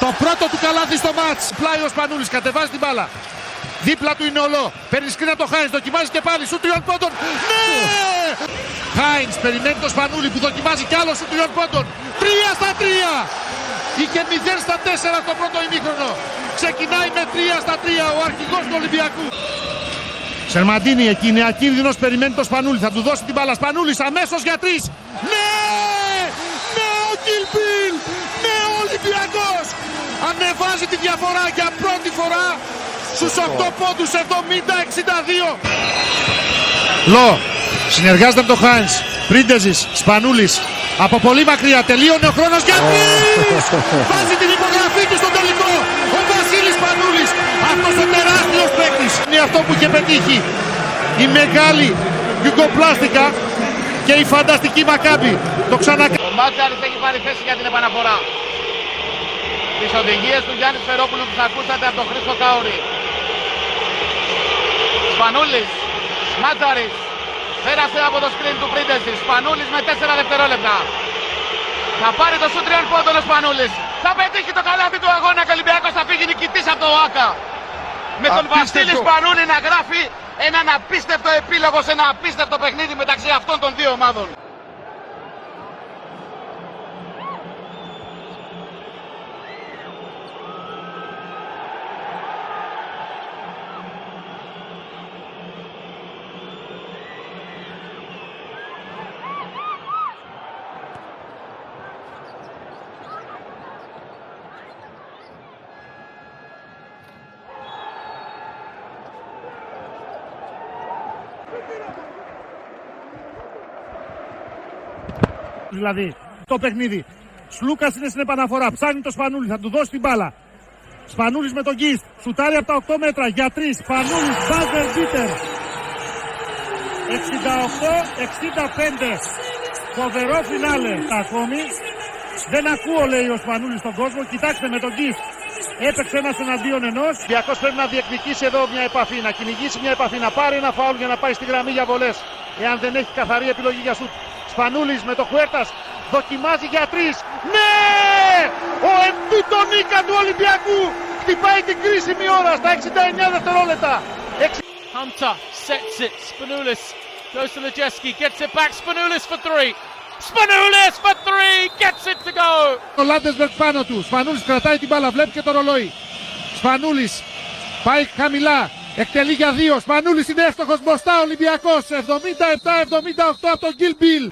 Speaker 9: Το πρώτο του καλάθι στο μάτς. Πλάει ο Σπανούλης, κατεβάζει την μπάλα. Δίπλα του είναι ολό. Παίρνει σκρίνα το Χάινς, δοκιμάζει και πάλι. Σου τριών πόντων. Ναι! Χάινς περιμένει το Σπανούλη που δοκιμάζει κι άλλο σου τριών πόντων. Τρία στα τρία. Είχε 0 στα 4 το πρώτο ημίχρονο. Ξεκινάει με 3 στα 3 ο αρχηγός του Ολυμπιακού. Σερμαντίνη εκεί είναι ακίνδυνος, περιμένει το Σπανούλη. Θα του δώσει την μπάλα. Σπανούλης αμέσως για τρεις. Ναι! Ναι ο Κιλπίλ! Ναι ο Ολυμπιακός! Ανεβάζει τη διαφορά για πρώτη φορά στους 8 πόντους 70-62. Λο, συνεργάζεται με τον Χάινς. Πρίντεζης, Σπανούλης. Από πολύ μακριά τελείωνε ο χρόνος για τρεις! Βάζει την υπογραφή του στο τελικό. Ο Βασίλης Σπανούλης. Αυτός ο τεράστιος παίκτης. Είναι αυτό που είχε πετύχει. Η μεγάλη Γιουγκοπλάστικα και η φανταστική Μακάμπη. Το ξανακάνει.
Speaker 10: Ο Μάτσαρης έχει πάρει θέση για την επαναφορά. Τις οδηγίες του Γιάννης Σφερόπουλου που θα ακούσατε από τον Χρήστο Κάουρη. Σπανούλης, Μάτσαρης, πέρασε από το σκριν του Πρίντεζη. Σπανούλης με 4 δευτερόλεπτα. Θα πάρει το σου τριών πόντων ο Σπανούλης. Θα πετύχει το καλάθι του αγώνα και ο Ολυμπιακός θα φύγει νικητής από το ΆΚΑ. Με τον
Speaker 9: Απίστευτο.
Speaker 10: Βασίλη Σπανούλη να γράφει έναν απίστευτο επίλογο σε ένα απίστευτο παιχνίδι μεταξύ αυτών των δύο ομάδων.
Speaker 9: Δηλαδή, το παιχνίδι. Σλούκας είναι στην επαναφορά. Ψάχνει το Σπανούλη, θα του δώσει την μπάλα. Σπανούλης με τον Γκίστ. Σουτάρει από τα 8 μέτρα για 3. Σπανούλης, μπάζερ μπίτερ. 68-65. Φοβερό φινάλε ακόμη. Δεν ακούω, λέει ο Σπανούλης στον κόσμο. Κοιτάξτε με τον Γκίστ. Έπαιξε ένας εναντίον ενός. Διακός πρέπει να διεκδικήσει εδώ μια επαφή, να κυνηγήσει μια επαφή, να πάρει ένα φάουλ για να πάει στη γραμμή για βολές. Εάν δεν έχει καθαρή επιλογή για σουτ. Σπανούλης με το Χουέρτας δοκιμάζει για τρεις. Ναι! Ο εμπίτο νίκα του Ολυμπιακού χτυπάει την κρίσιμη ώρα στα 69 δευτερόλεπτα.
Speaker 11: Hunter sets it. Spanoulis goes to Lojeski, gets it back. Spanoulis for three. Spanoulis for three, gets it to go.
Speaker 9: Ο Λάντεσμπεργκ πάνω του. Σπανούλης κρατάει την μπάλα, βλέπει και το ρολόι. Σπανούλης πάει χαμηλά. Εκτελεί για δύο. Σπανούλης είναι εύστοχος μπροστά. Ολυμπιακός 77-78 από τον Γκίλ Μπιλ.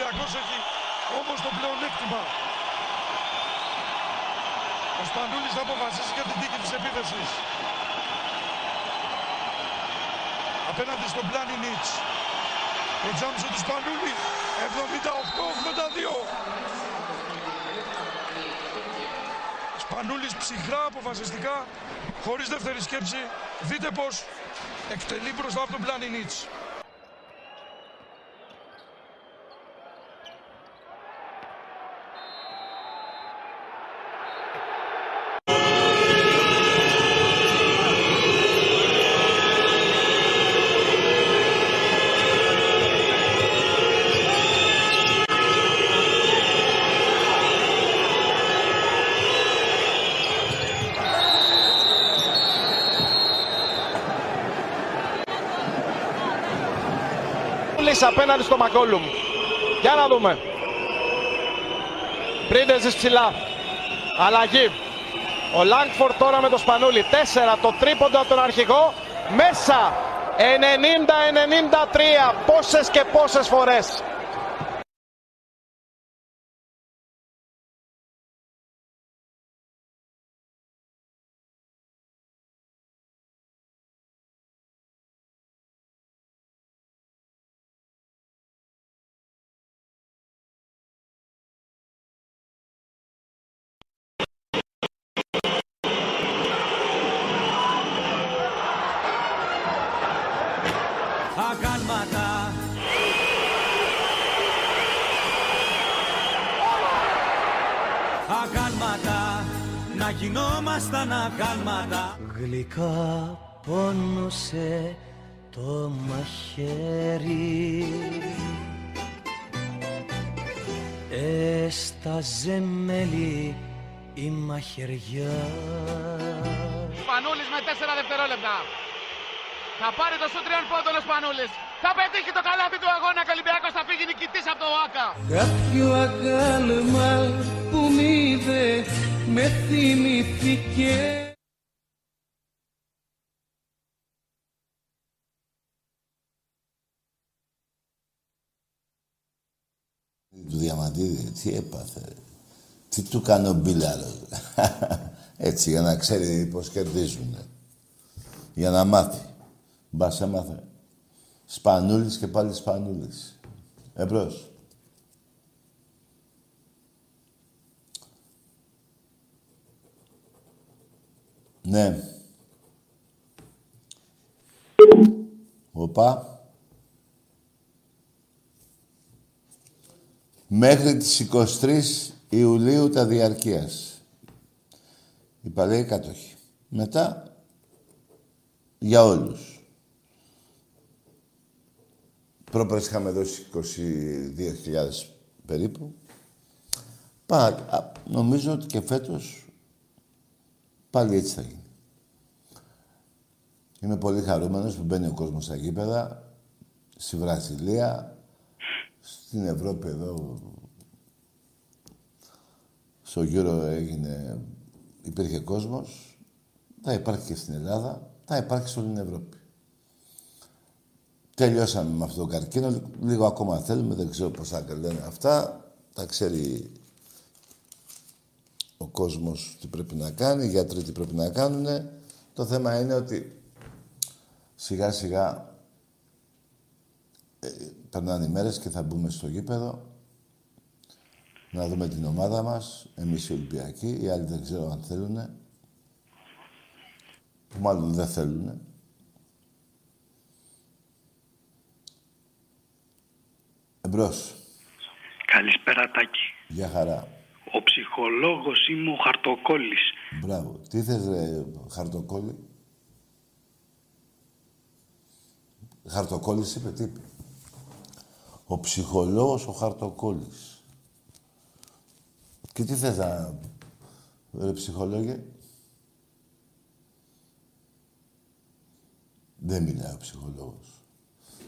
Speaker 12: Όμως το πλεονέκτημα. Ο Σπανούλης θα αποφασίσει για την τύχη της επίθεσης. Απέναντι στον Πλάνι Νίτς. Το τζάμψο του Σπανούλη. 78-82. Σπανούλης ψυχρά αποφασιστικά, χωρίς δεύτερη σκέψη. Δείτε πως εκτελεί μπροστά από τον Πλάνι Νίτς.
Speaker 10: Λύση απέναντι στο Μακόλουμ. Για να δούμε. Πρίντεζης ψηλά. Αλλαγή. Ο Λάγκφορ τώρα με το Σπανούλι. 4 το τρίποντο από τον αρχηγό. Μέσα. 90-93. Πόσες και πόσες φορές.
Speaker 13: Γινόμασταν αγάλματα
Speaker 14: Γλυκά πόνωσε το μαχαίρι Έσταζε μέλι η μαχαιριά
Speaker 10: Σπανούλης με 4 δευτερόλεπτα. Θα πάρει το σου τριών πόντων ο Σπανούλης. Θα πετύχει το καλάθι του αγώνα και ο Ολυμπιακός θα φύγει νικητής από το ΟΑΚΑ.
Speaker 14: Κάποιο αγάλμα που μ' είδε με θυμηθήκε
Speaker 1: Του Διαμαντίδη, τι έπαθε. Τι του κάνει ο Μπίλαρος. Έτσι, για να ξέρει πώς κερδίζουν. Για να μάθει. Μπας έμαθε. Σπανούλης και πάλι Σπανούλης. Εμπρός. Ναι. Οπα. Μέχρι τις 23 Ιουλίου τα διαρκείας. Οι παλαιοί κάτοχοι. Μετά, για όλους. Πρόπερες είχαμε δώσει 22.000 περίπου. Πα, α, νομίζω ότι και φέτος πάλι έτσι θα γίνει. Είμαι πολύ χαρούμενος που μπαίνει ο κόσμος στα γήπεδα, στη Βραζιλία, στην Ευρώπη εδώ, στο γύρο έγινε, υπήρχε κόσμος, θα υπάρχει και στην Ελλάδα, θα υπάρχει σε όλη την Ευρώπη. Τελειώσαμε με αυτό το καρκίνο, λίγο ακόμα θέλουμε, δεν ξέρω πώς θα λένε αυτά, τα ξέρει ο κόσμος τι πρέπει να κάνει, οι γιατροί τι πρέπει να κάνουν. Το θέμα είναι ότι σιγά σιγά ε, περνάνε οι μέρες και θα μπούμε στο γήπεδο να δούμε την ομάδα μας, εμείς οι Ολυμπιακοί, οι άλλοι δεν ξέρω αν θέλουν, που μάλλον δεν θέλουν. Εμπρός.
Speaker 15: Καλησπέρα Τάκη.
Speaker 1: Γεια χαρά.
Speaker 15: Ο ψυχολόγος είμαι ο Χαρτοκόλλης.
Speaker 1: Μπράβο. Τι θες, ρε, χαρτοκόλλη; Χαρτοκόλλης είπε, τι είπε; Ο ψυχολόγος ο χαρτοκόλλης. Και τι θες να... Ρε ψυχολόγε; Δεν μιλάει ο ψυχολόγος.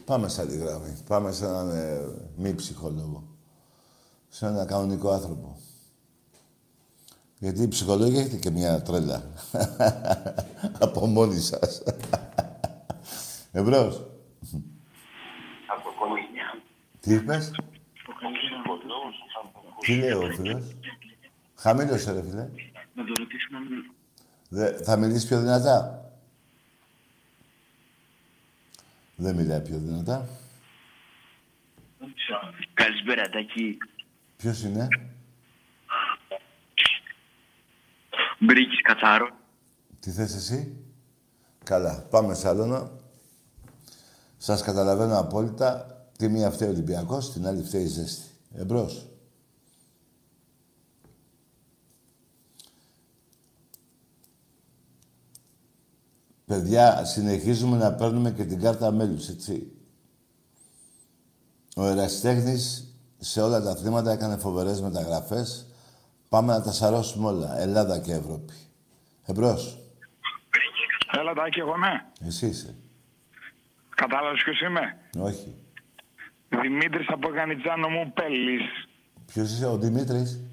Speaker 1: Πάμε σε άλλη γραμμή. Πάμε σε έναν ε, μη ψυχολόγο. Σε έναν κανονικό άνθρωπο. Γιατί οι ψυχολόγοι έχετε και μια τρέλα. Από μόνοι σας. Εμπρός. Τι είπες; Τι λέει ο φίλος; Χαμήλωσε ρε φίλε.
Speaker 15: Να το ρωτήσουμε.
Speaker 1: Δε, θα μιλήσεις πιο δυνατά; Δεν μιλάει πιο δυνατά.
Speaker 15: Καλησπέρα Τάκη.
Speaker 1: Ποιος είναι;
Speaker 15: Μπρίκης Κατσάρο.
Speaker 1: Τι θες εσύ; Καλά. Πάμε σαλόνα. Σας καταλαβαίνω απόλυτα. Τη μία φταίει ο Ολυμπιακός, την άλλη φταίει η ζέστη. Εμπρός. Παιδιά, συνεχίζουμε να παίρνουμε και την κάρτα μέλους, έτσι. Ο ερασιτέχνης σε όλα τα αθλήματα έκανε φοβερές μεταγραφές. Πάμε να τα σαρώσουμε όλα. Ελλάδα και Ευρώπη. Εμπρός.
Speaker 16: Έλα, Τάκη, εγώ ναι.
Speaker 1: Εσύ είσαι.
Speaker 16: Κατάλαβες ποιος είμαι;
Speaker 1: Όχι.
Speaker 16: Δημήτρης από Γανιτζάνο μου Πέλης.
Speaker 1: Ποιος είσαι ο Δημήτρης;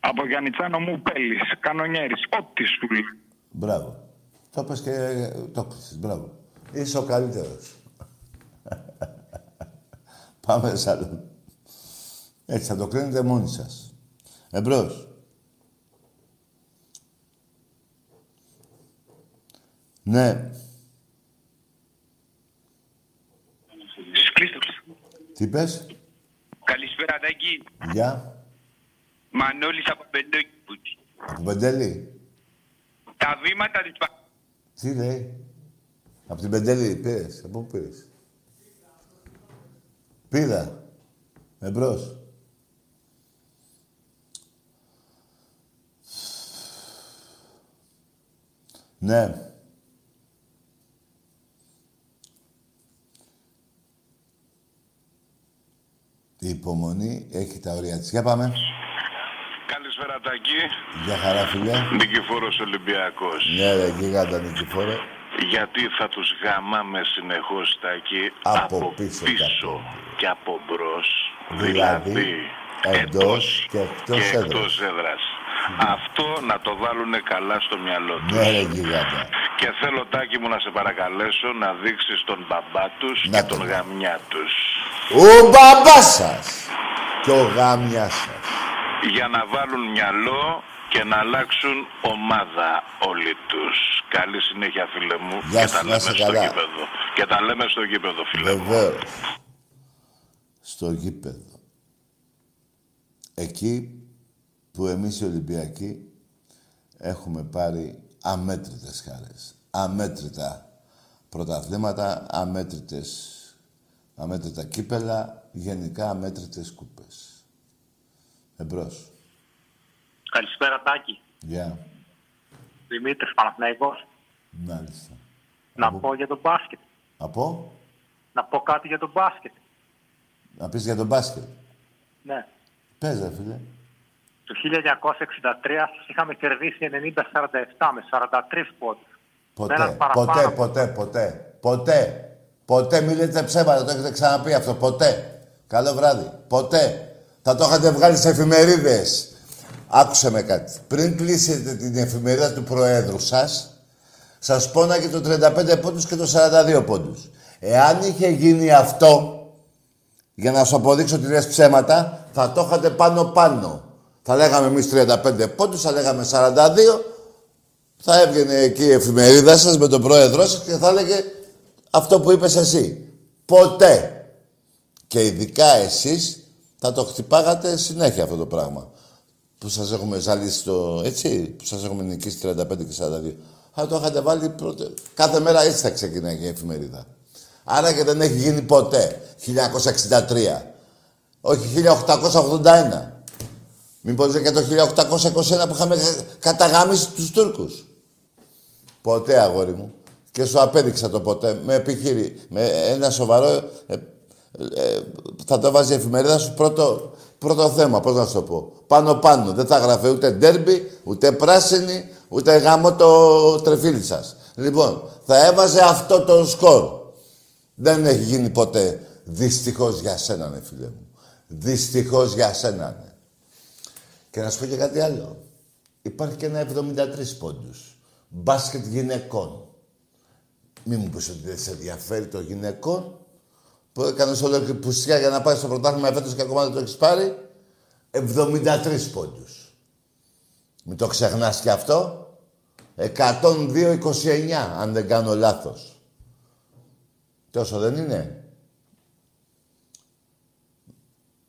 Speaker 16: Από Γιαννιτσάνο μου Πέλης. Κανονιέρης. Ό,τι σου λέει.
Speaker 1: Μπράβο. Το είπες και το κλείσεις. Μπράβο. Είσαι ο καλύτερος. Πάμε σε άλλο. Έτσι θα το κρίνετε μόνοι σας. Εμπρός. Ναι.
Speaker 15: Κλείστε.
Speaker 1: Τι πες;
Speaker 15: Καλησπέρα, Τάκη.
Speaker 1: Γεια.
Speaker 15: Μανώλης από Πεντόκι.
Speaker 1: Από Πεντέλη.
Speaker 15: Τα βήματα της Πα-
Speaker 1: Τι λέει; Από την Πεντέλη πήρες. Από πού πήρες; Πήρα. Εμπρός. Ναι. Η υπομονή έχει τα όρια της. Για πάμε.
Speaker 17: Καλησπέρα Τάκη.
Speaker 1: Για χαρά, φίλε.
Speaker 17: Νικηφόρος Ολυμπιακός.
Speaker 1: Ναι, ρε, γίγαντα Νικηφόρε.
Speaker 17: Γιατί θα τους γαμάμε συνεχώς Τάκη
Speaker 1: Από πίσω και
Speaker 17: και από μπρος.
Speaker 1: Δηλαδή, εντός και εκτός
Speaker 17: και
Speaker 1: έδρας.
Speaker 17: εκτός έδρας. Αυτό να το βάλουν καλά στο μυαλό τους.
Speaker 1: Ναι, ρε, γίγαντα.
Speaker 17: Και θέλω Τάκη μου να σε παρακαλέσω να δείξεις τον μπαμπά τους
Speaker 1: Να
Speaker 17: και
Speaker 1: τον
Speaker 17: τον γαμιά τους.
Speaker 1: Ο μπαμπάς σας και ο γάμιας σας.
Speaker 17: για να βάλουν μυαλό και να αλλάξουν ομάδα όλοι τους. Καλή συνέχεια φίλε μου
Speaker 1: Γεια
Speaker 17: και
Speaker 1: σου,
Speaker 17: τα
Speaker 1: να
Speaker 17: λέμε
Speaker 1: είσαι
Speaker 17: στο
Speaker 1: καλά.
Speaker 17: γήπεδο. Και τα λέμε στο γήπεδο φίλε μου.
Speaker 1: Βεβαίως. Στο γήπεδο. Εκεί που εμείς οι Ολυμπιακοί έχουμε πάρει αμέτρητες χαρές. Αμέτρητα πρωταθλήματα, αμέτρητες, αμέτρητα κύπελα, γενικά αμέτρητες κούπες. Εμπρός.
Speaker 18: Καλησπέρα Τάκη.
Speaker 1: Γεια.
Speaker 18: Δημήτρης Παναθηναϊκός.
Speaker 1: Μάλιστα.
Speaker 18: Να πω για τον μπάσκετ.
Speaker 1: Από,
Speaker 18: Να πω κάτι για τον μπάσκετ.
Speaker 1: να πεις για τον μπάσκετ;
Speaker 18: Ναι.
Speaker 1: Πες, ρε φίλε.
Speaker 18: Το 1963 σας είχαμε κερδίσει 90-47 με 43 πόντους. Με έναν
Speaker 1: Ποτέ,
Speaker 18: παραπάνω.
Speaker 1: ποτέ, ποτέ, ποτέ, ποτέ. Ποτέ, μην λέτε ψέματα, το έχετε ξαναπεί αυτό. Ποτέ. Καλό βράδυ. Ποτέ. Θα το είχατε βγάλει σε εφημερίδες. Άκουσε με κάτι. Πριν κλείσετε την εφημερίδα του Προέδρου σας, σας πόναγε το 35 πόντους και το 42 πόντους. Εάν είχε γίνει αυτό, για να σου αποδείξω ότι λες ψέματα, θα το είχατε πάνω-πάνω. Θα λέγαμε εμείς 35 πόντους, θα λέγαμε 42, θα έβγαινε εκεί η εφημερίδα σας με τον πρόεδρό σας και θα έλεγε αυτό που είπες εσύ. Ποτέ. Και ειδικά εσείς θα το χτυπάγατε συνέχεια αυτό το πράγμα. Που σας έχουμε ζαλίσει το... έτσι, που σας έχουμε νικήσει 35 και 42. Θα το είχατε βάλει πρώτε. Κάθε μέρα έτσι θα ξεκινάει η εφημερίδα. Άρα και δεν έχει γίνει ποτέ. 1963. Όχι 1881. Μήπως και το 1821 που είχαμε καταγάμισει τους Τούρκους. Ποτέ, αγόρι μου. Και σου απέδειξα το ποτέ. Με επιχείρη. Με ένα σοβαρό... ε, ε, θα το βάζει η εφημερίδα σου πρώτο, πρώτο θέμα. Πώς να σου το πω. Πάνω-πάνω. Δεν θα γράφει ούτε ντέρμπι, ούτε πράσινη, ούτε γάμο το τρεφίλι σας. Λοιπόν, θα έβαζε αυτό το σκορ. Δεν έχει γίνει ποτέ. Δυστυχώς για σένα, ναι, φίλε μου. Δυστυχώς για σένα, ναι. Και να σου πω και κάτι άλλο. Υπάρχει και ένα 73 πόντους. Μπάσκετ γυναικών. Μη μου πεις ότι δεν σε ενδιαφέρει το γυναικών. Που έκανες ολόκληρη πουσιά για να πάει στο πρωτάθλημα φέτος και ακόμα δεν το έχεις πάρει. 73 πόντους. Μην το ξεχνάς και αυτό. 102-29, αν δεν κάνω λάθος. Τόσο δεν είναι;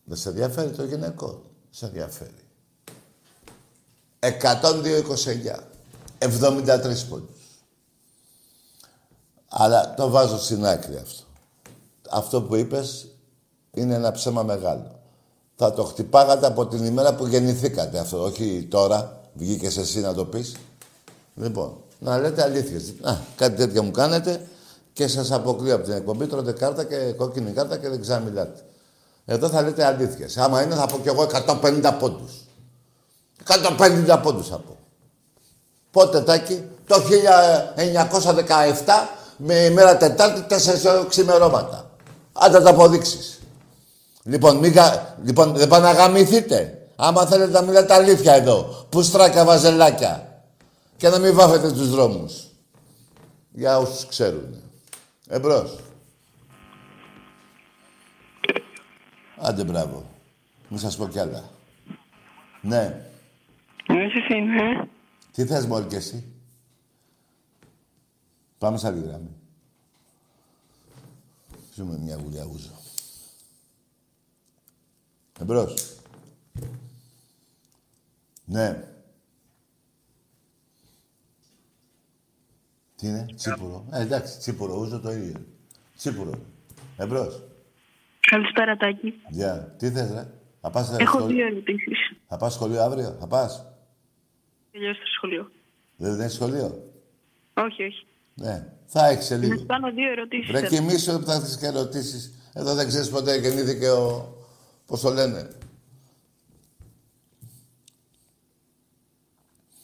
Speaker 1: Δεν σε ενδιαφέρει το γυναικό; Σε ενδιαφέρει. 102-29. 73 πόντους. Αλλά το βάζω στην άκρη αυτό. Αυτό που είπες είναι ένα ψέμα μεγάλο. Θα το χτυπάγατε από την ημέρα που γεννηθήκατε αυτό, όχι τώρα. Βγήκες εσύ να το πεις. Λοιπόν, να λέτε αλήθειες. Να, κάτι τέτοια μου κάνετε και σας αποκλείω από την εκπομπή, τρώτε κάρτα και κόκκινη κάρτα και δεν ξαναμιλάτε. Εδώ θα λέτε αλήθειες. Άμα είναι θα πω κι εγώ 150 πόντους. 150 πόντους θα πω. Πότε, Τάκη, το 1917 με ημέρα Τετάρτη, 4 ξημερώματα. Άντε τα αποδείξεις. Λοιπόν, μη γα- λοιπόν, δεν πάνε να γαμηθείτε. Άμα θέλετε να μιλάτε αλήθεια εδώ. Πουστράκα βαζελάκια. Και να μην βάφετε τους δρόμους. Για όσους ξέρουν. Εμπρός. Άντε μπράβο. Μη σας πω κι άλλα. Ναι.
Speaker 5: Ναι, εσύ είναι.
Speaker 1: Τι θες μόλι και εσύ; Πάμε σε άλλη γραμμή. Ζούμε μια γουλιά ούζο. Εμπρός. Ναι. Τι είναι, τσίπουρο. Ε, εντάξει, τσίπουρο, ούζο το ίδιο. Τσίπουρο. Εμπρός.
Speaker 5: Καλησπέρα, Τάκη.
Speaker 1: Γεια. Τι θες, ρε; Θα πας ε,
Speaker 5: Έχω
Speaker 1: σχολείο-
Speaker 5: δύο ερωτήσεις.
Speaker 1: Θα πας σχολείο αύριο, θα πας;
Speaker 5: Τελειώσει το σχολείο.
Speaker 1: Δεν είναι σχολείο;
Speaker 5: Όχι, όχι.
Speaker 1: Ναι. Θα έχεις σε
Speaker 5: Να
Speaker 1: λίγο.
Speaker 5: σου κάνω δύο ερωτήσεις.
Speaker 1: Βρε κοιμήσου που θα έχεις και ερωτήσεις. Εδώ δεν ξέρεις ποτέ γεννήθηκε ο... Πώς το λένε.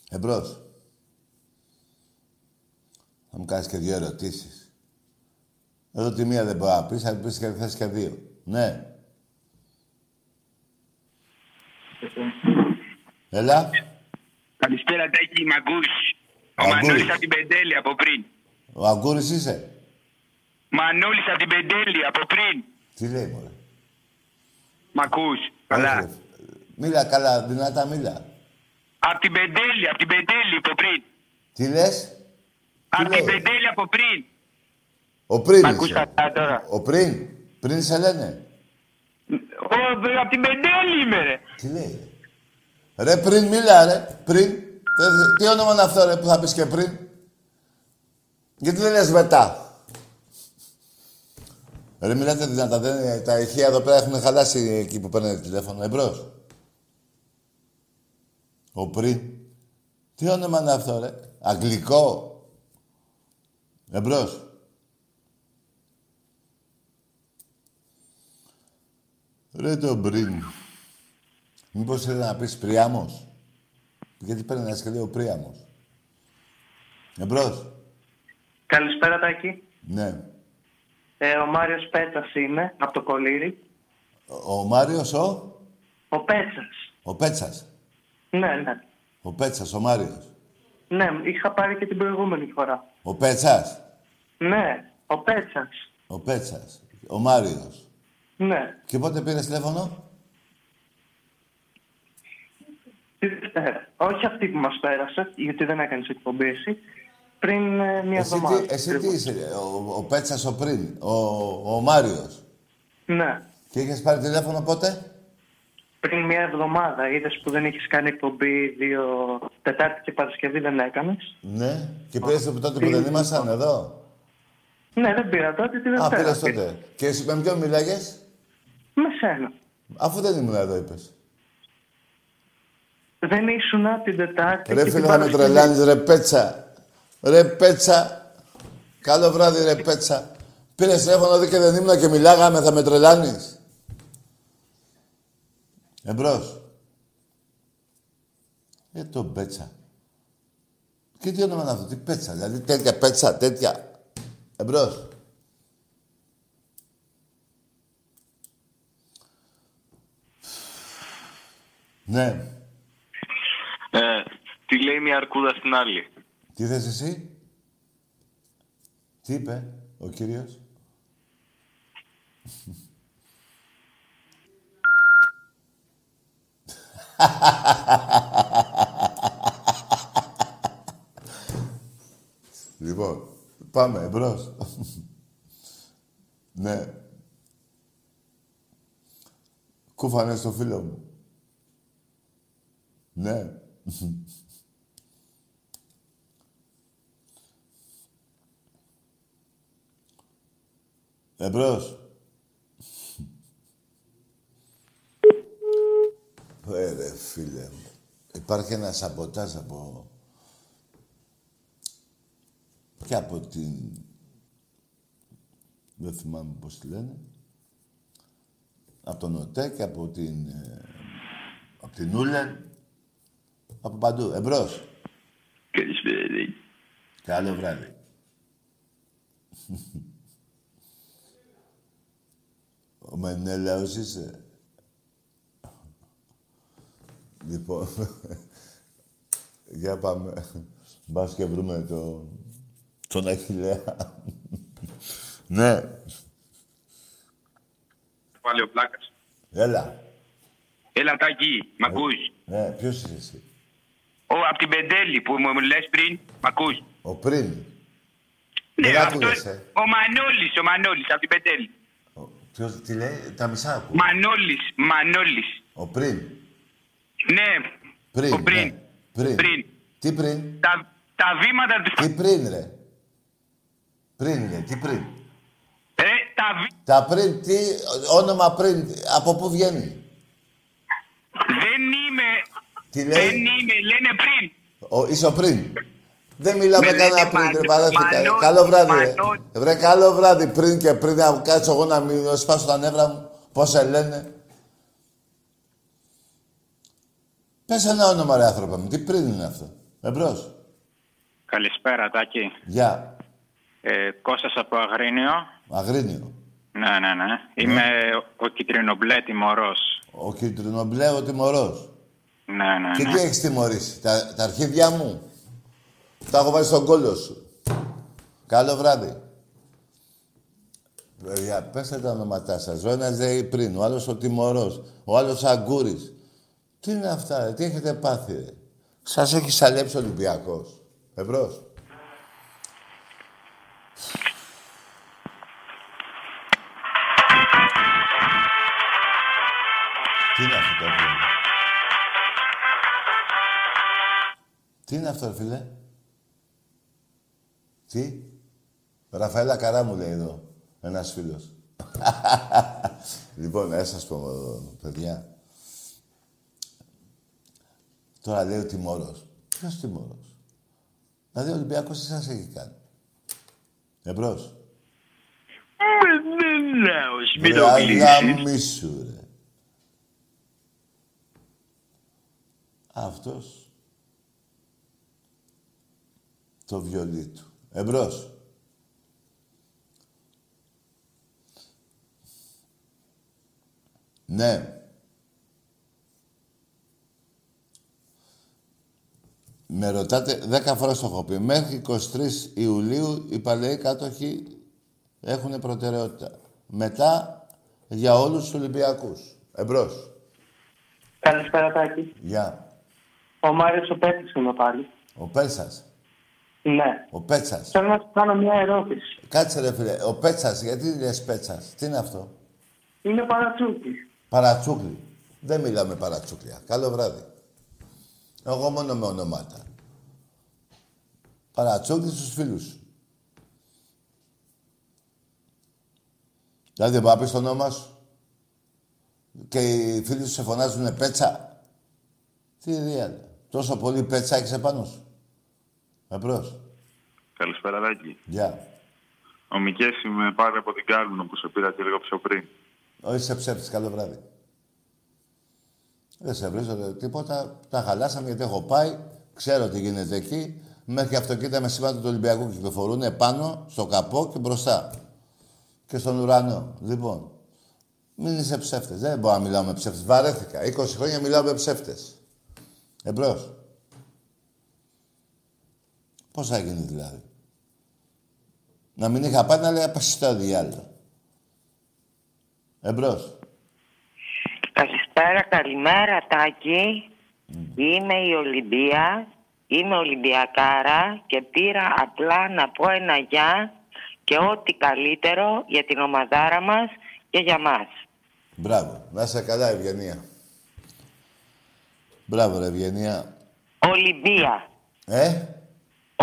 Speaker 1: Εμπρός. Θα μου κάνεις και δύο ερωτήσεις. Εδώ τη μία δεν μπορεί να πεις, θα πεις και θες και δύο. Ναι. Έλα.
Speaker 15: Καλησπέρα, Τάκη, μ' ακούς; Ο
Speaker 1: Μ'
Speaker 15: Μανώλης
Speaker 1: ακούεις.
Speaker 15: από την Πεντέλη από πριν.
Speaker 1: Ο Αγκούρης είσαι;
Speaker 15: Μανώλης από την Πεντέλη από πριν.
Speaker 1: Τι λέει, μωρέ;
Speaker 15: Μ' ακούς; Καλά.
Speaker 1: Μίλα καλά, δυνατά μίλα.
Speaker 15: Από την Πεντέλη, από την Πεντέλη από πριν.
Speaker 1: Τι λες;
Speaker 15: Από την Πεντέλη από πριν.
Speaker 1: Ο πριν
Speaker 15: Μ' ακούς
Speaker 1: είσαι.
Speaker 15: καλά τώρα;
Speaker 1: Ο πριν; Πριν σε λένε;
Speaker 15: Ω, από την Πεντέλη είμαι, ρε.
Speaker 1: Τι λέει. Ρε; Πριν μίλα ρε. Πριν. Δεν- Τι όνομα είναι αυτό ρε που θα πεις και πριν; Γιατί δεν λες μετά; Ρε μιλάτε δυνατά. Δεν, τα ηχεία εδώ πέρα έχουν χαλάσει εκεί που παίρνετε τηλέφωνο. Εμπρός. Ο πριν. Τι όνομα είναι αυτό ρε; Αγγλικό. Εμπρός. Ρε το πριν. Μήπως θέλει να πεις Πριάμος; Γιατί παίρνει ένα και λέει ο Πριάμος. Εμπρός.
Speaker 19: Καλησπέρα, Τάκη.
Speaker 1: Ναι.
Speaker 19: Ε, ο Μάριος Πέτσας είναι, από το Κολύρι.
Speaker 1: Ο, ο Μάριος ο...
Speaker 19: Ο Πέτσας.
Speaker 1: Ο Πέτσας.
Speaker 19: Ναι, ναι.
Speaker 1: Ο Πέτσας, ο Μάριος.
Speaker 19: Ναι, είχα πάρει και την προηγούμενη φορά.
Speaker 1: Ο Πέτσας;
Speaker 19: Ναι, ο Πέτσας.
Speaker 1: Ο Πέτσας. Ο Μάριος.
Speaker 19: Ναι.
Speaker 1: Και πότε πήρες τηλέφωνο;
Speaker 19: Τη Δευτέρα. Όχι αυτή που μας πέρασε, γιατί δεν έκανες εκπομπή εσύ. Πριν ε, μια
Speaker 1: Εσύ,
Speaker 19: εβδομάδα.
Speaker 1: τι, εσύ τι είσαι, ο, ο Πέτσας ο πριν, ο, ο Μάριος.
Speaker 19: Ναι.
Speaker 1: Και είχες πάρει τηλέφωνο πότε;
Speaker 19: Πριν μια εβδομάδα είδες που δεν είχες κάνει εκπομπή δύο Τετάρτη και Παρασκευή δεν έκανες;
Speaker 1: Ναι. Και πήρες το τότε που δεν ήμασταν εδώ;
Speaker 19: Ναι, δεν πήρα τότε τη
Speaker 1: Α,
Speaker 19: Δευτέρα.
Speaker 1: πήρες τότε. Και εσύ με ποιον μιλάγες;
Speaker 19: Με σένα.
Speaker 1: Αφού δεν ήμουν εδώ, είπες.
Speaker 19: Δεν ήσουν την Τετάρτη
Speaker 1: Ρε
Speaker 19: και
Speaker 1: φίλε,
Speaker 19: την
Speaker 1: θα με
Speaker 19: Παρασκευή.
Speaker 1: τρελάνεις, ρε Πέτσα. Ρε Πέτσα. Καλό βράδυ, ρε Πέτσα. Πήρες τηλέφωνο εδώ και δεν ήμουν και μιλάγαμε, θα με τρελάνεις. Εμπρός. Ε, το Πέτσα. Και τι όνομα είναι αυτό, τι Πέτσα, δηλαδή τέτοια Πέτσα, τέτοια. Εμπρός. Ναι.
Speaker 6: Ε, τι λέει μια αρκούδα στην άλλη.
Speaker 1: Τι θες εσύ; Τι είπε ο κύριος; λοιπόν, πάμε εμπρός. ναι. Κούφανε στο φίλο μου. Ναι. Εμπρός. Ε, ρε φίλε μου. Υπάρχει ένα σαμποτάζ από... Και από την... Δεν θυμάμαι πώς τη λένε. Από τον ΟΤΕ και από την... ε, από την Ούλεν. Από παντού. Εμπρός.
Speaker 15: Καλησπέρα, Τάκη.
Speaker 1: Καλό βράδυ. Ο Ο Μενέλαος είσαι. Λοιπόν, για πάμε. Μπας και βρούμε το... τον Αχιλέα. ναι.
Speaker 6: Πάλι ο πλάκας.
Speaker 1: Έλα.
Speaker 6: Έλα Τάκη, μ' ακούς;
Speaker 1: Ναι, ποιος είσαι εσύ;
Speaker 6: Ο, απ' την Πεντέλη που μου λες πριν, μ' ακούς;
Speaker 1: Ο πριν.
Speaker 6: Ναι,
Speaker 1: Δεν
Speaker 6: αυτός,
Speaker 1: άκουγες, ε.
Speaker 6: ο Μανώλης, ο Μανώλης, απ' την Πεντέλη.
Speaker 1: Ποιος, τι λέει, τα μισά ακούω.
Speaker 6: Μανώλης, Μανώλης.
Speaker 1: Ο πριν.
Speaker 6: Ναι,
Speaker 1: Πριν,
Speaker 6: ο πριν.
Speaker 1: ναι. Πριν.
Speaker 6: Πριν.
Speaker 1: Τι πριν;
Speaker 6: Τα, τα βήματα του...
Speaker 1: Τι πριν, ρε. Πριν, ρε. Τι πριν;
Speaker 6: Ε, τα βήματα...
Speaker 1: Τα πριν, τι όνομα πριν, από πού βγαίνει;
Speaker 6: Δεν είμαι...
Speaker 1: Τι λέει;
Speaker 6: Δεν είμαι, λένε πριν.
Speaker 1: Ο, είσαι ο πριν. Δεν μιλάμε
Speaker 6: Με
Speaker 1: κανένα
Speaker 6: λένε
Speaker 1: πριν,
Speaker 6: Μανώ-
Speaker 1: ρε παράθυκα.
Speaker 6: Μανώ-
Speaker 1: Καλό βράδυ, ρε.
Speaker 6: Μανώ-
Speaker 1: Βρε, καλό βράδυ πριν και πριν να κάτσω εγώ να μην σπάσω τα νεύρα μου. Πώς σε λένε. Πες ένα όνομα, ρε άνθρωπε μου. Τι πριν είναι αυτό. Εμπρός.
Speaker 20: Καλησπέρα, Τάκη.
Speaker 1: Γεια.
Speaker 20: Ε, Κώστας από Αγρίνιο.
Speaker 1: Αγρίνιο.
Speaker 20: Ναι, ναι, ναι. Είμαι ο, ο κυτρινομπλέ τιμωρός.
Speaker 1: Ο κυτρινομπλέ ο τιμωρός.
Speaker 20: Ναι, ναι,
Speaker 1: Και
Speaker 20: ναι.
Speaker 1: τι έχεις τιμωρήσει. Τα, τα αρχίδια μου; Τα έχω βάλει στον κόλλο σου. Καλό βράδυ. Παιδιά, πέστε τα ονόματά σας. Ο ένας λέει πριν, ο άλλος ο τιμωρός, ο άλλος αγκούρης. Τι είναι αυτά, ρε, τι έχετε πάθει, ρε. Σας έχει σαλέψει ο Ολυμπιακός. Εμπρός. Τι είναι αυτό το φίλε. Τι είναι αυτό, ρε φίλε; Τι; Ραφαέλα Καρά μου λέει εδώ. Ένας φίλος. λοιπόν, να σας πω, παιδιά. Τώρα λέει ο τιμωρός. Ποιος τιμωρός. Δηλαδή ο Ολυμπιακός τι σας έχει κάνει. Εμπρός.
Speaker 6: Μενέλαος, μην το
Speaker 1: Βρε,
Speaker 6: κλείσεις.
Speaker 1: αγαμίσου, ρε. Αυτός το βιολί του. Εμπρός. Ναι. Με ρωτάτε, δέκα φορές το έχω πει. Μέχρι 23 Ιουλίου οι παλαιοί κάτοχοι έχουν προτεραιότητα. Μετά για όλους τους Ολυμπιακούς. Εμπρός.
Speaker 19: Καλησπέρα, Τάκη.
Speaker 1: Γεια.
Speaker 19: Ο Μάριος ο Πέτρης είμαι πάλι.
Speaker 1: Ο Πέτσας.
Speaker 19: Ναι.
Speaker 1: Ο Πέτσας.
Speaker 19: Θέλω να σου κάνω μια ερώτηση.
Speaker 1: Κάτσε ρε φίλε. Ο Πέτσας, γιατί λες Πέτσας; Τι είναι αυτό;
Speaker 19: Είναι παρατσούκι.
Speaker 1: Παρατσούκλι. Δεν μιλάμε παρατσούκλια. Καλό βράδυ. Εγώ μόνο με ονομάτα. Παρατσούκλι στους φίλους σου. Δηλαδή δεν μπορεί να πεις το όνομα σου. Και οι φίλοι σου σε φωνάζουν πέτσα. Τι διάλα. Τόσο πολύ πέτσα έχεις επάνω σου. Εμπρός.
Speaker 8: Καλησπέρα, Ράκη.
Speaker 1: Γεια.
Speaker 8: Ο Μικέση με πάρει από την Κάρμινο που σε πήρα και λίγο πιο πριν.
Speaker 1: Όχι σε ψεύτης. Καλό βράδυ. Δεν σε βρίζω δε, τίποτα. Τα χαλάσαμε γιατί έχω πάει. Ξέρω τι γίνεται εκεί. Μέχρι και αυτοκίνητα με σήμα του Ολυμπιακού κυκλοφορούν επάνω, στο καπό και μπροστά. Και στον ουρανό. Λοιπόν, μην είσαι ψεύτες. Δεν μπορώ να μιλάω με ψεύτες. Βαρέθηκα. 20 χρόνια μιλάω με ψεύτες. Εμπρός. Πώς θα γίνει δηλαδή; Να μην είχα πάει να λέει απασιστά διάλογο. Εμπρός.
Speaker 21: Καλησπέρα, καλημέρα Τάκη. Είμαι η Ολυμπία, είμαι Ολυμπιακάρα και πήρα απλά να πω ένα γεια και ό,τι καλύτερο για την ομαδάρα μας και για μας.
Speaker 1: Μπράβο. Να είσαι καλά, Ευγενία. Μπράβο, ρε, Ευγενία.
Speaker 21: Ολυμπία.
Speaker 1: Ε,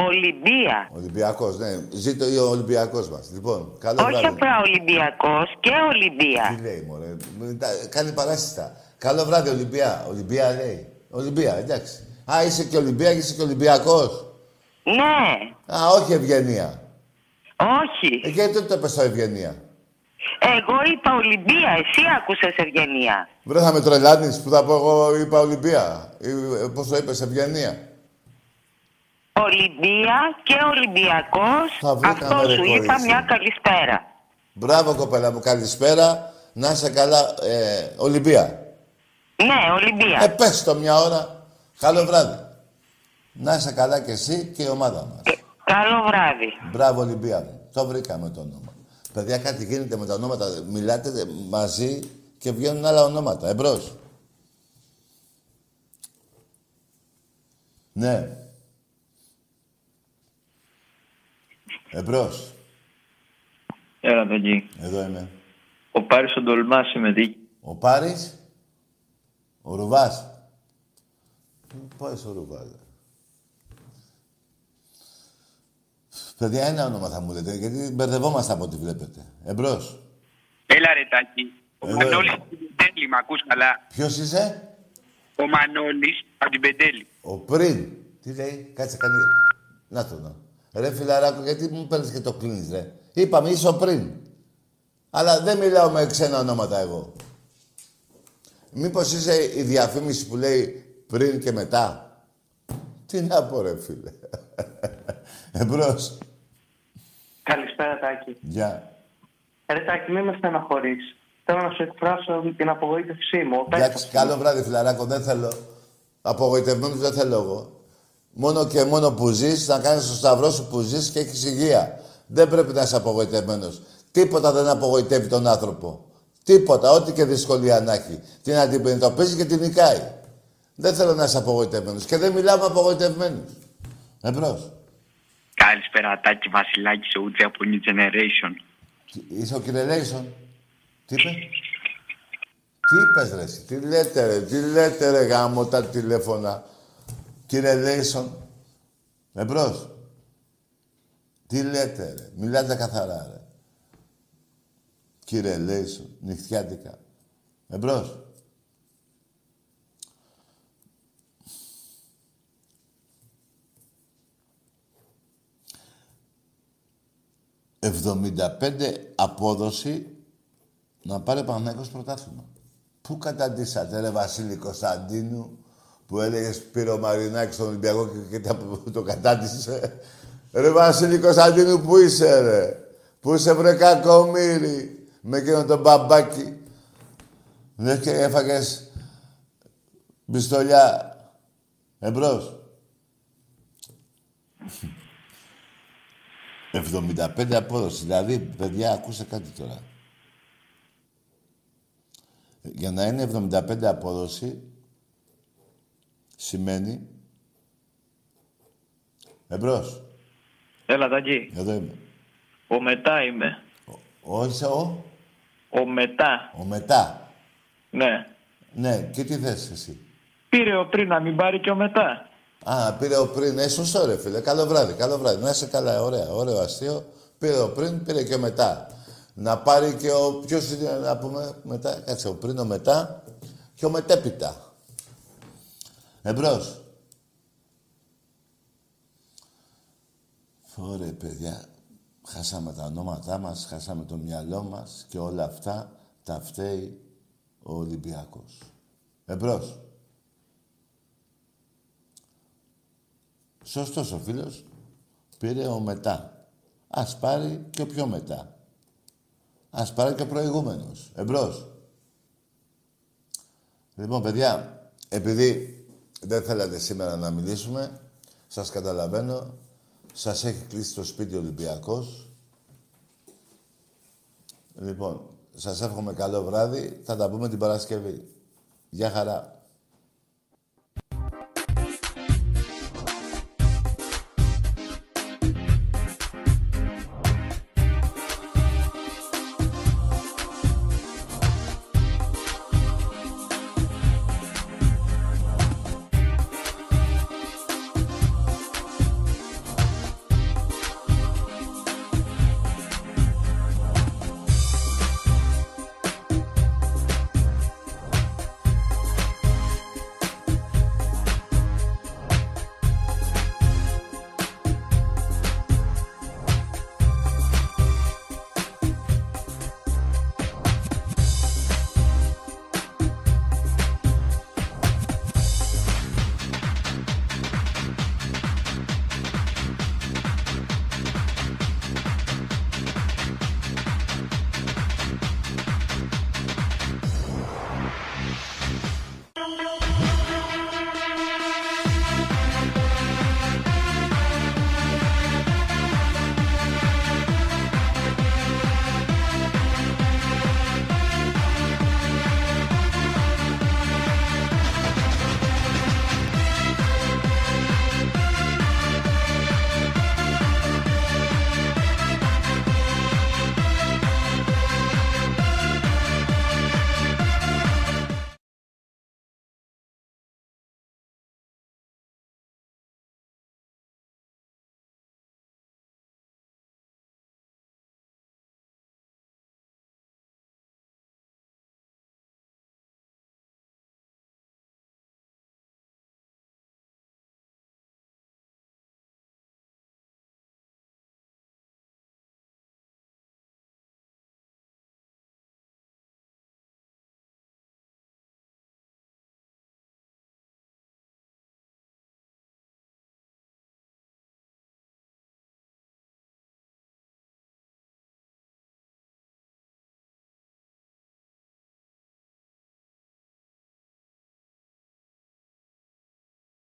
Speaker 21: Ολυμπία.
Speaker 1: Ολυμπιακός, ναι. Ζήτω ο Ολυμπιακός μας. Λοιπόν, καλό
Speaker 21: Όχι
Speaker 1: βράδυ.
Speaker 21: απλά Ολυμπιακός και Ολυμπία.
Speaker 1: Τι λέει, μωρέ. Μην τα- Κάνει παράσιστα. Καλό βράδυ, Ολυμπία. Ολυμπία λέει. Ολυμπία, εντάξει. Α, είσαι και Ολυμπία και είσαι και Ολυμπιακός.
Speaker 21: Ναι.
Speaker 1: Α, όχι Ευγενία.
Speaker 21: Όχι.
Speaker 1: Ε, γιατί δεν το είπες στο Ευγενία;
Speaker 21: Εγώ είπα Ολυμπία, εσύ άκουσες Ευγενία.
Speaker 1: Βρε, θα με τρελάνεις που θα πω εγώ είπα Ολυμπία. Ή, ε, Πώς το είπες, Ευγενία;
Speaker 21: Ολυμπία και Ολυμπιακός.
Speaker 1: Θα βρήκαμε
Speaker 21: Αυτό
Speaker 1: ρε
Speaker 21: σου είπα
Speaker 1: κορίτσι.
Speaker 21: μια καλησπέρα.
Speaker 1: Μπράβο, κοπέλα μου, καλησπέρα. Να είσαι καλά, ε, Ολυμπία.
Speaker 21: Ναι, Ολυμπία.
Speaker 1: Ε, πες το μια ώρα. Καλό βράδυ. Να είσαι καλά κι εσύ και η ομάδα μας.
Speaker 21: Καλό βράδυ.
Speaker 1: Μπράβο, Ολυμπία μου. Το βρήκαμε το όνομα. Παιδιά, κάτι γίνεται με τα ονόματα. Μιλάτε μαζί και βγαίνουν άλλα ονόματα. Εμπρός. Ναι. Εμπρός.
Speaker 22: Έλα, εκεί.
Speaker 1: Εδώ είμαι.
Speaker 22: Ο Πάρης ο Ντολμάς συμμετείχε.
Speaker 1: Ο Πάρης. Ο Ρουβάς. Πού πάει ο Ρουβάς. ρε. Παιδιά, ένα όνομα θα μου λέτε, γιατί μπερδευόμαστε από ό,τι βλέπετε. Εμπρός.
Speaker 20: Έλα ρε Τάκη. Ο
Speaker 1: Εδώ
Speaker 20: Μανώλης
Speaker 1: είμαι.
Speaker 20: από την Πεντέλη, μ' ακούς καλά;
Speaker 1: Ποιος είσαι;
Speaker 20: Ο Μανώλης από την Πεντέλη.
Speaker 1: Ο πριν. Τι λέει, κάτσε κάνει. Να το δω. Ρε φιλαράκο, γιατί μου παίρνεις και το κλείνεις, ρε. Είπαμε, είσαι ο πριν. Αλλά δεν μιλάω με ξένα ονόματα εγώ. Μήπως είσαι η διαφήμιση που λέει πριν και μετά; Τι να πω, ρε φίλε. Εμπρός.
Speaker 19: Καλησπέρα, Τάκη.
Speaker 1: Γεια.
Speaker 19: Ρε Τάκη, μην με στεναχωρείς. Θέλω να σου εκφράσω την απογοήτευσή μου.
Speaker 1: Εντάξει, καλό βράδυ, φιλαράκο. Δεν θέλω. Απογοητευμένους δεν θέλω εγώ. Μόνο και μόνο που ζεις, να κάνεις το σταυρό σου που ζεις και έχεις υγεία. Δεν πρέπει να είσαι απογοητευμένος. Τίποτα δεν απογοητεύει τον άνθρωπο. Τίποτα, ό,τι και δυσκολία να έχει. Την αντιμετωπίζει και την νικάει. Δεν θέλω να είσαι απογοητευμένος. Και δεν μιλάω με απογοητευμένους. Εμπρός.
Speaker 20: Καλησπέρα Τάκη Βασιλάκη, ο Ούτζη από New Generation.
Speaker 1: Είσαι ο Κυρελέισον. Τι είπες; Τι είπες ρε εσύ; Τι λέτε ρε. Τι λέτε ρε γάμο τα τηλέφωνα. Κύριε Λέισον. Εμπρός. Τι λέτε ρε. Μιλάτε καθαρά ρε. Κύριε Λέισον. Νυχτιάτικα. Εμπρός. «75 απόδοση να πάρει Παναθηναϊκός πρωτάθλημα. Πού καταντήσατε, ρε Βασίλη Κωνσταντίνου, που έλεγε Σπύρο Μαρινάκης στον Ολυμπιακό και, και τα- το κατάντησε. Ρε Βασίλη Κωνσταντίνου, πού είσαι, ρε; Πού είσαι, βρε κακομύρι, με εκείνο τον μπαμπάκι. Λες και έφαγες πιστολιά. Εμπρός. 75 απόδοση. Δηλαδή, παιδιά, ακούστε κάτι τώρα. Για να είναι 75 απόδοση, σημαίνει... Εμπρός.
Speaker 22: Έλα, Τάκη.
Speaker 1: Εδώ είμαι.
Speaker 22: Ο μετά είμαι.
Speaker 1: Ο, είσαι ο...
Speaker 22: Ο μετά.
Speaker 1: Ο μετά.
Speaker 22: Ναι.
Speaker 1: Ναι, και τι θες εσύ;
Speaker 22: Πήρε ο πριν να μην πάρει και ο μετά.
Speaker 1: Α, πήρε ο πριν. Ε, σωστό ρε φίλε. Καλό βράδυ, καλό βράδυ. Να είσαι καλά, ωραία. Ωραίο αστείο. Πήρε ο πριν, πήρε και ο μετά. Να πάρει και ο... Ποιος είναι να πούμε μετά. Κάτσε, ο πριν, ο μετά και ο μετέπειτα. Εμπρός. Ωραία, παιδιά. Χάσαμε τα ονόματά μας, χάσαμε το μυαλό μας και όλα αυτά τα φταίει ο Ολυμπιακός. Εμπρός. Σωστός ο φίλος. Πήρε ο μετά. Ας πάρει και ο πιο μετά. Ας πάρει και ο προηγούμενος. Εμπρός. Λοιπόν, παιδιά, επειδή δεν θέλατε σήμερα να μιλήσουμε, σας καταλαβαίνω, σας έχει κλείσει το σπίτι ο Ολυμπιακός. Λοιπόν, σας εύχομαι καλό βράδυ. Θα τα πούμε την Παρασκευή. Γεια χαρά.